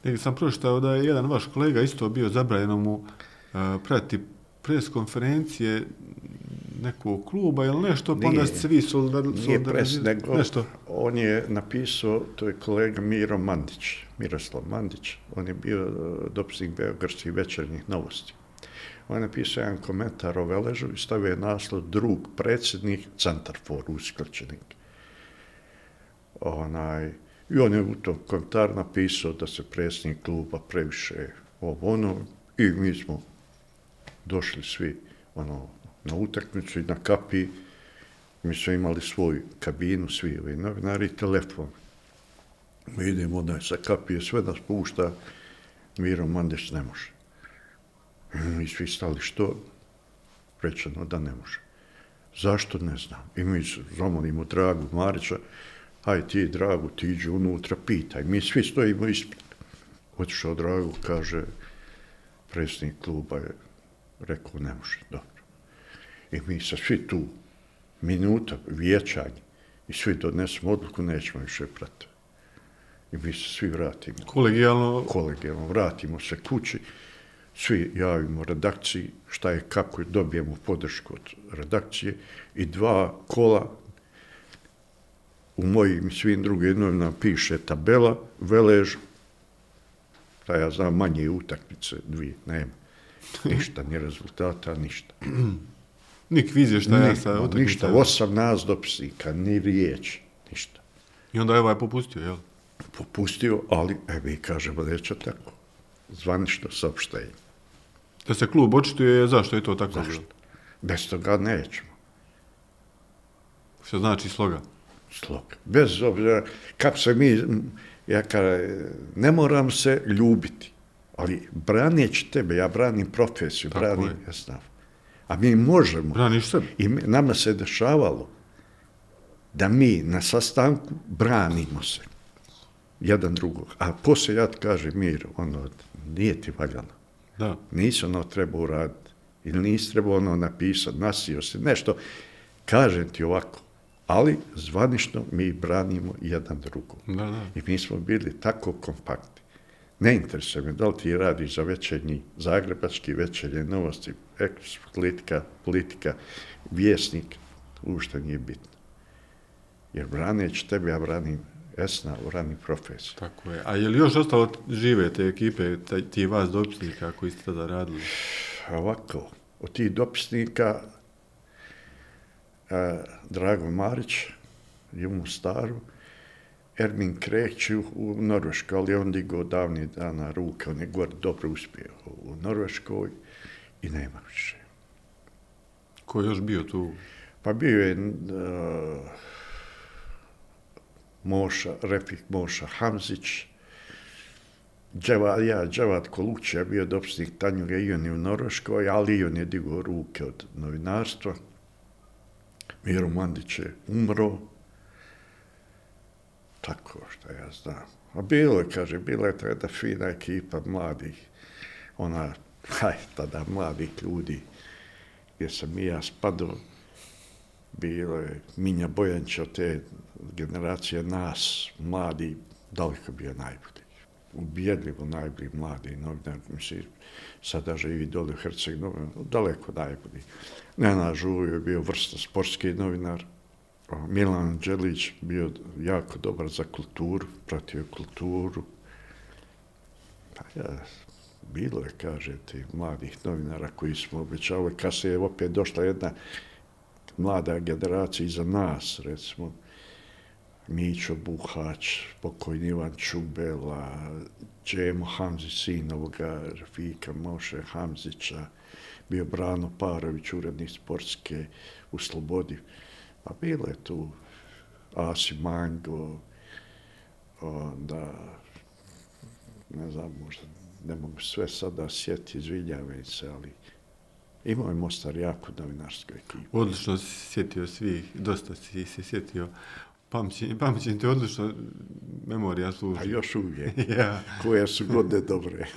Negdje sam pročitao da je jedan vaš kolega isto bio zabranjeno mu uh, prati pres konferencije nekog kluba ili nešto, pa onda se vi solidar, Nije pres, nego Nešto. on je napisao, to je kolega Miro Mandić, Miroslav Mandić, on je bio e, dopisnik Beogradskih večernjih novosti. On je napisao jedan komentar o Veležu i stavio je naslov drug predsjednik Centarfor uskrčenik. Onaj, I on je u tom komentaru napisao da se predsjednik kluba previše ovo ono i mi smo došli svi ono, na utakmicu i na kapi mi smo imali svoju kabinu, svi ovi novinari i telefon. Mi idemo onda sa kapije, sve da spušta, Miro Mandić ne može. Mi svi stali, što? Rečeno da ne može. Zašto, ne znam. I mi zamolimo Dragu Marića, aj ti, Dragu, ti iđi unutra, pitaj. Mi svi stojimo ispred. Otišao Dragu, kaže, predsjednik kluba je rekao, ne može, dobro. I mi sa svi tu, minuta, vijećanje, i svi donesemo odluku, nećemo više pratiti. I mi se svi vratimo. Kolegijalno, Kolegijalno, vratimo se kući, svi javimo redakciji šta je, kako je, dobijemo podršku od redakcije i dva kola u mojim i svim drugim novinama piše tabela, velež, šta ja znam, manje utakmice, dvije, nema. Ništa, ni rezultata, ništa. ni kvizije šta je Ni- sa ništa, utakmicama. osam nas dopisnika, ni riječi, ništa. I onda je ovaj popustio, jel? Popustio, ali, e, mi kažemo, neće tako. Zvanično saopštenje. Da se klub očituje, zašto je to tako? Zašto? Bez toga nećemo. Što znači sloga? Slog. Bez obzira, kako se mi, ja kažem, ne moram se ljubiti, ali braneći tebe, ja branim profesiju, Tako branim, je. ja. A mi možemo. Braniš sebe. I nama se dešavalo da mi na sastanku branimo se jedan drugog. A poslije ja ti kažem, Mir, ono, nije ti valjano. Da. Nisi ono trebao uraditi. Ili nisi trebao ono napisati, nasio se, nešto. Kažem ti ovako, ali zvanično mi branimo jedan drugog. Da, da. I mi smo bili tako kompaktni. Ne interesuje me da li ti radiš za večernji, zagrebački večernje novosti, ekspres, politika, politika, vjesnik, uopšte nije bitno. Jer braneći tebe, ja branim esna, branim profesiju. Tako je. A je li još ostalo žive te ekipe, taj- ti vas dopisnika koji ste tada radili? Ovako, od tih dopisnika, a, Drago Marić je u Mostaru, Ermin Kreć u, u Norveškoj, ali on digao davnih dana ruke, on je gore dobro uspio u Norveškoj i nema više. Ko je još bio tu? Pa bio je uh, Moša, Refik Moša Hamzić, Dževa, ja, Dževat Koluć je bio dopisnik Tanjuga i on je u Noroškoj, ali i on je digao ruke od novinarstva. Miro Mandić je umro. Tako, što ja znam. A bilo je, kaže, bila je tada fina ekipa mladih, ona, haj, tada mladih ljudi, gdje sam i ja spadao, bilo je Minja Bojanć te generacija nas, mladi, daleko bio najbolji. Ubjedljivo najbolji mladi novinar, mislim, sada živi dole u Herceg-Novinar, daleko najbolji. Nena Žujo je bio vrsta sportski novinar, Milan Đelić bio jako dobar za kulturu, pratio kulturu. Pa ja, bilo je, kažete, mladih novinara koji smo obećavali, kasnije je opet došla jedna mlada generacija iza nas, recimo, Mićo Buhać, pokojni Ivan Čubela, Čemo Hamzi, sin ovoga Rafika Moše Hamzića, bio Brano Parović, urednik sportske u Slobodi. Pa bilo je tu Asi Mango, onda, ne znam, možda ne mogu sve sada sjeti, izvinjavam se, ali imao je Mostar jako novinarsku ekipu. Odlično si sjetio svih, dosta si se sjetio. Pamćenje, pamćenje ti odlično, memorija služi. A još uvijek, ja. koje su godine dobre.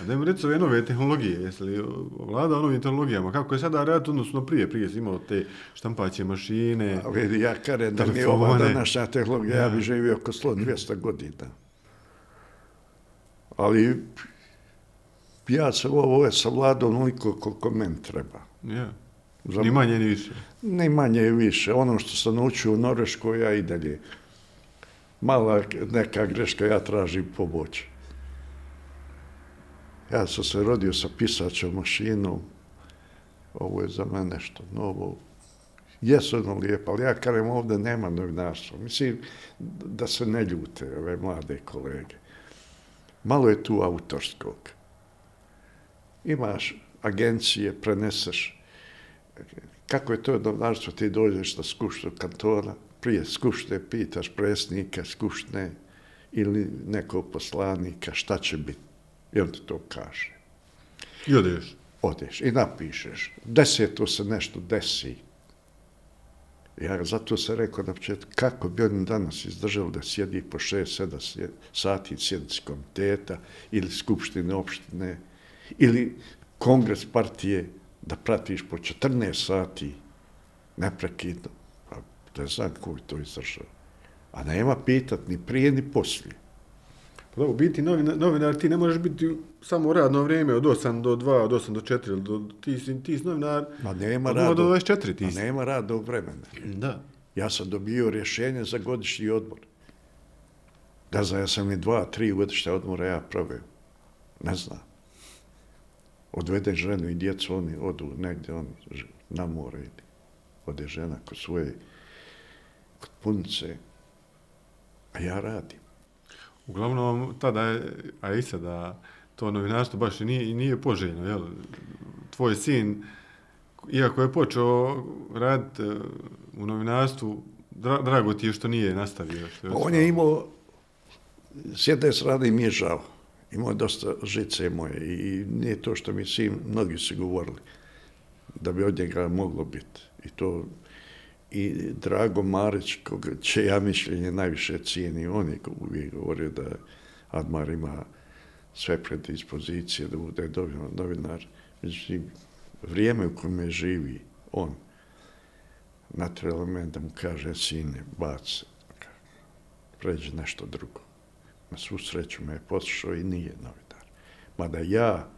A da mi reći ove nove tehnologije, jesi li vlada o novim tehnologijama, kako je sada raditi odnosno prije, prije si imao te štampaće mašine, A vidi, ja kažem da mi je ova današnja tehnologija, ja bi živio oko 100-200 godina. Ali ja sam ovo je savladao onoliko koliko meni treba. ja. Za- ni manje ni više ne manje i više. Ono što sam naučio u Norveškoj, ja i dalje. Mala neka greška, ja tražim pomoć. Ja sam se rodio sa pisaćom mašinom. Ovo je za mene nešto novo. Jesu ono lijepo, ali ja kažem ovdje nema novinarstva. Mislim da se ne ljute ove mlade kolege. Malo je tu autorskog. Imaš agencije, preneseš kako je to novinarstvo, ti dođeš na skupštinu kantona, prije skupštine pitaš presnika skupštine ili nekog poslanika šta će biti. I on ti to kaže. I odeš. Odeš i napišeš. Deseto se nešto desi. Ja zato sam rekao na početku, kako bi oni danas izdržali da sjedi po 6-7 sati sjednici komiteta ili skupštine opštine ili kongres partije da pratiš po 14 sati neprekidno. Pa ne znam ko bi to izdržao. A nema pitat ni prije ni poslije. Pa dobro, biti novinar, novinar, ti ne možeš biti samo radno vrijeme od 8 do 2, od 8 do 4, ili do, ti, si, ti si novinar Ma nema od 0 do 24, ti Ma si. nema radnog vremena. Da. Ja sam dobio rješenje za godišnji odmor. Da znam, ja sam i dva, tri godišnje odmora ja proveo. Ne znam. Odvede ženu i djecu, oni odu negdje, oni na more ili ode žena kod svoje, kod punice, a ja radim. Uglavnom, tada je, a i sada, to novinarstvo baš nije, nije poželjno, jel? Tvoj sin, iako je počeo raditi eh, u novinarstvu, dra, drago ti je što nije nastavio. Što je On je imao, s jedne strane mi je žao, imao dosta žice moje i nije to što mi svi, mnogi su govorili, da bi od njega moglo biti. I to, i Drago Marić, koga će ja mišljenje najviše cijeni, on je uvijek govorio da Admar ima sve predispozicije da bude dovoljno novinar. Međutim, vrijeme u kojem živi on, natrelo me da mu kaže, sine, bac, pređi nešto drugo. Na svu sreću me je poslušao i nije novinar. Mada ja,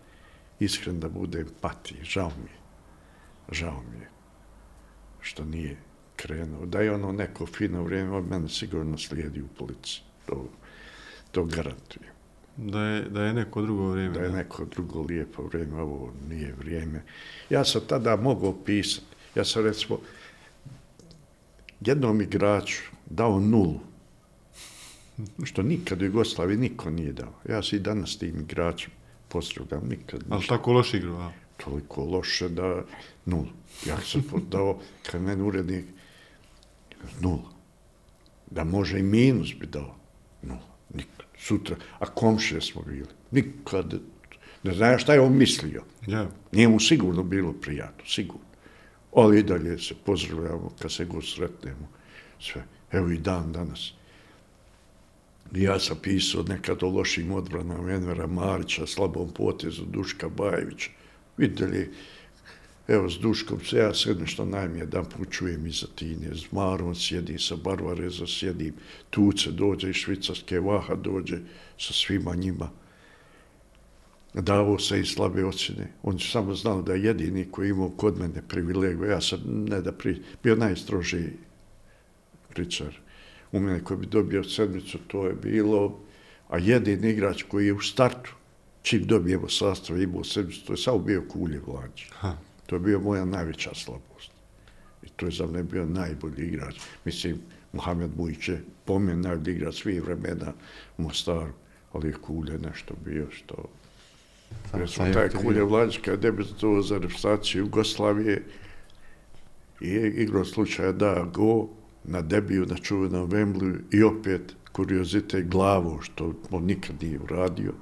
iskren da budem pati, žao mi je. Žao mi je što nije krenuo. Da je ono neko fino vrijeme, od mene sigurno slijedi u policiji. To, to garantujem. Da je, da je neko drugo vrijeme. Da je neko drugo lijepo vrijeme, ovo nije vrijeme. Ja sam tada mogao pisati. Ja sam recimo jednom igraču dao nulu. Što nikad u Jugoslaviji niko nije dao. Ja se i danas tim igračem pozdravljam nikad. Ali tako loš igra, a? Toliko loše da nulu. Ja sam dao, kad meni urednik, nula. Da može i minus bi dao. Nula. Nikad. Sutra. A komšije smo bili. Nikad. Ne znam šta je on mislio. Ja. Nije mu sigurno bilo prijatno, sigurno. Ali i dalje se pozdravljamo kad se god sretnemo. Sve. Evo i dan danas. Ja sam pisao nekad o lošim odbranama Envera Marića, slabom potezu Duška Bajevića. Vidjeli, evo s Duškom se ja sedem što najmije dan pučujem iza Tine, s Marom sjedi, sa Barvareza sjedim, Tuce dođe iz Švicarske, Vaha dođe sa svima njima davo se i slabe ocjene. On je samo znao da je jedini koji je imao kod mene privilegiju. Ja sam ne da pri, bio najstrožiji pričar. U mene koji bi dobio sedmicu, to je bilo, a jedini igrač koji je u startu, čim dobijemo sastav, imao sedmicu, to je samo bio Kulje Vlađe. To je bio moja najveća slabost. I to je za mene bio najbolji igrač. Mislim, Mohamed Mujić je po meni najbolji igrač svih vremena u Mostaru, ali je Kulje nešto bio što Sam- Recimo, sam taj Kulje. Vlađić kada je debitovao za reprezentaciju Jugoslavije i je igrao slučaja da go na debiju na čuvenom Wembley i opet kuriozite glavu, što on nikad nije uradio.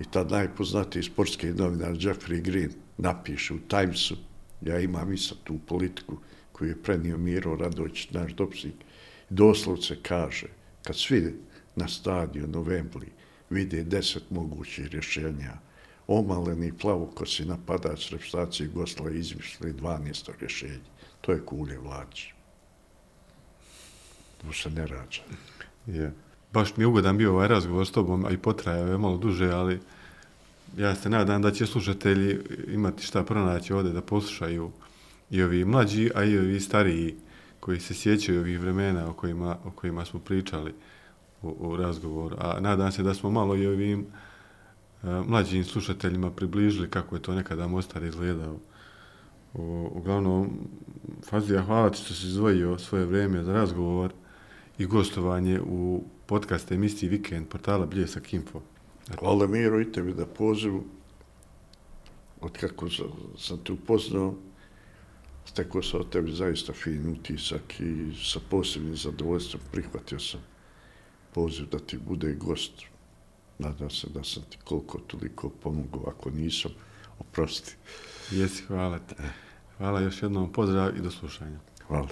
I tad najpoznatiji sportski novinar Jeffrey Green napiše u Timesu, ja imam i sad tu politiku koju je prenio Miro Radović, naš dopsnik, doslovce kaže, kad svi na stadionu Wembley vide deset mogućih rješenja, omaleni plavokosi napadač reprezentacije Gosla izmišljali 12. rješenje. To je kulje vlađe mu se ne rađa. Je. Baš mi je ugodan bio ovaj razgovor s tobom, a i potrajao je malo duže, ali ja se nadam da će slušatelji imati šta pronaći ovde da poslušaju i ovi mlađi, a i ovi stariji koji se sjećaju ovih vremena o kojima, o kojima smo pričali u, u razgovoru. A nadam se da smo malo i ovim e, mlađim slušateljima približili kako je to nekada Mostar izgledao. U, uglavnom, Fazija, hvala ti što si izdvojio svoje vrijeme za razgovor i gostovanje u podcast emisiji Vikend portala Bljesak Info. Hvala Miro i tebi da pozivu. Od kako sam, te upoznao, stekao sam od tebi zaista fin utisak i sa posebnim zadovoljstvom prihvatio sam poziv da ti bude gost. Nadam se da sam ti koliko toliko pomogao, ako nisam, oprosti. Jesi, hvala ti. Hvala još jednom, pozdrav i do slušanja. Hvala.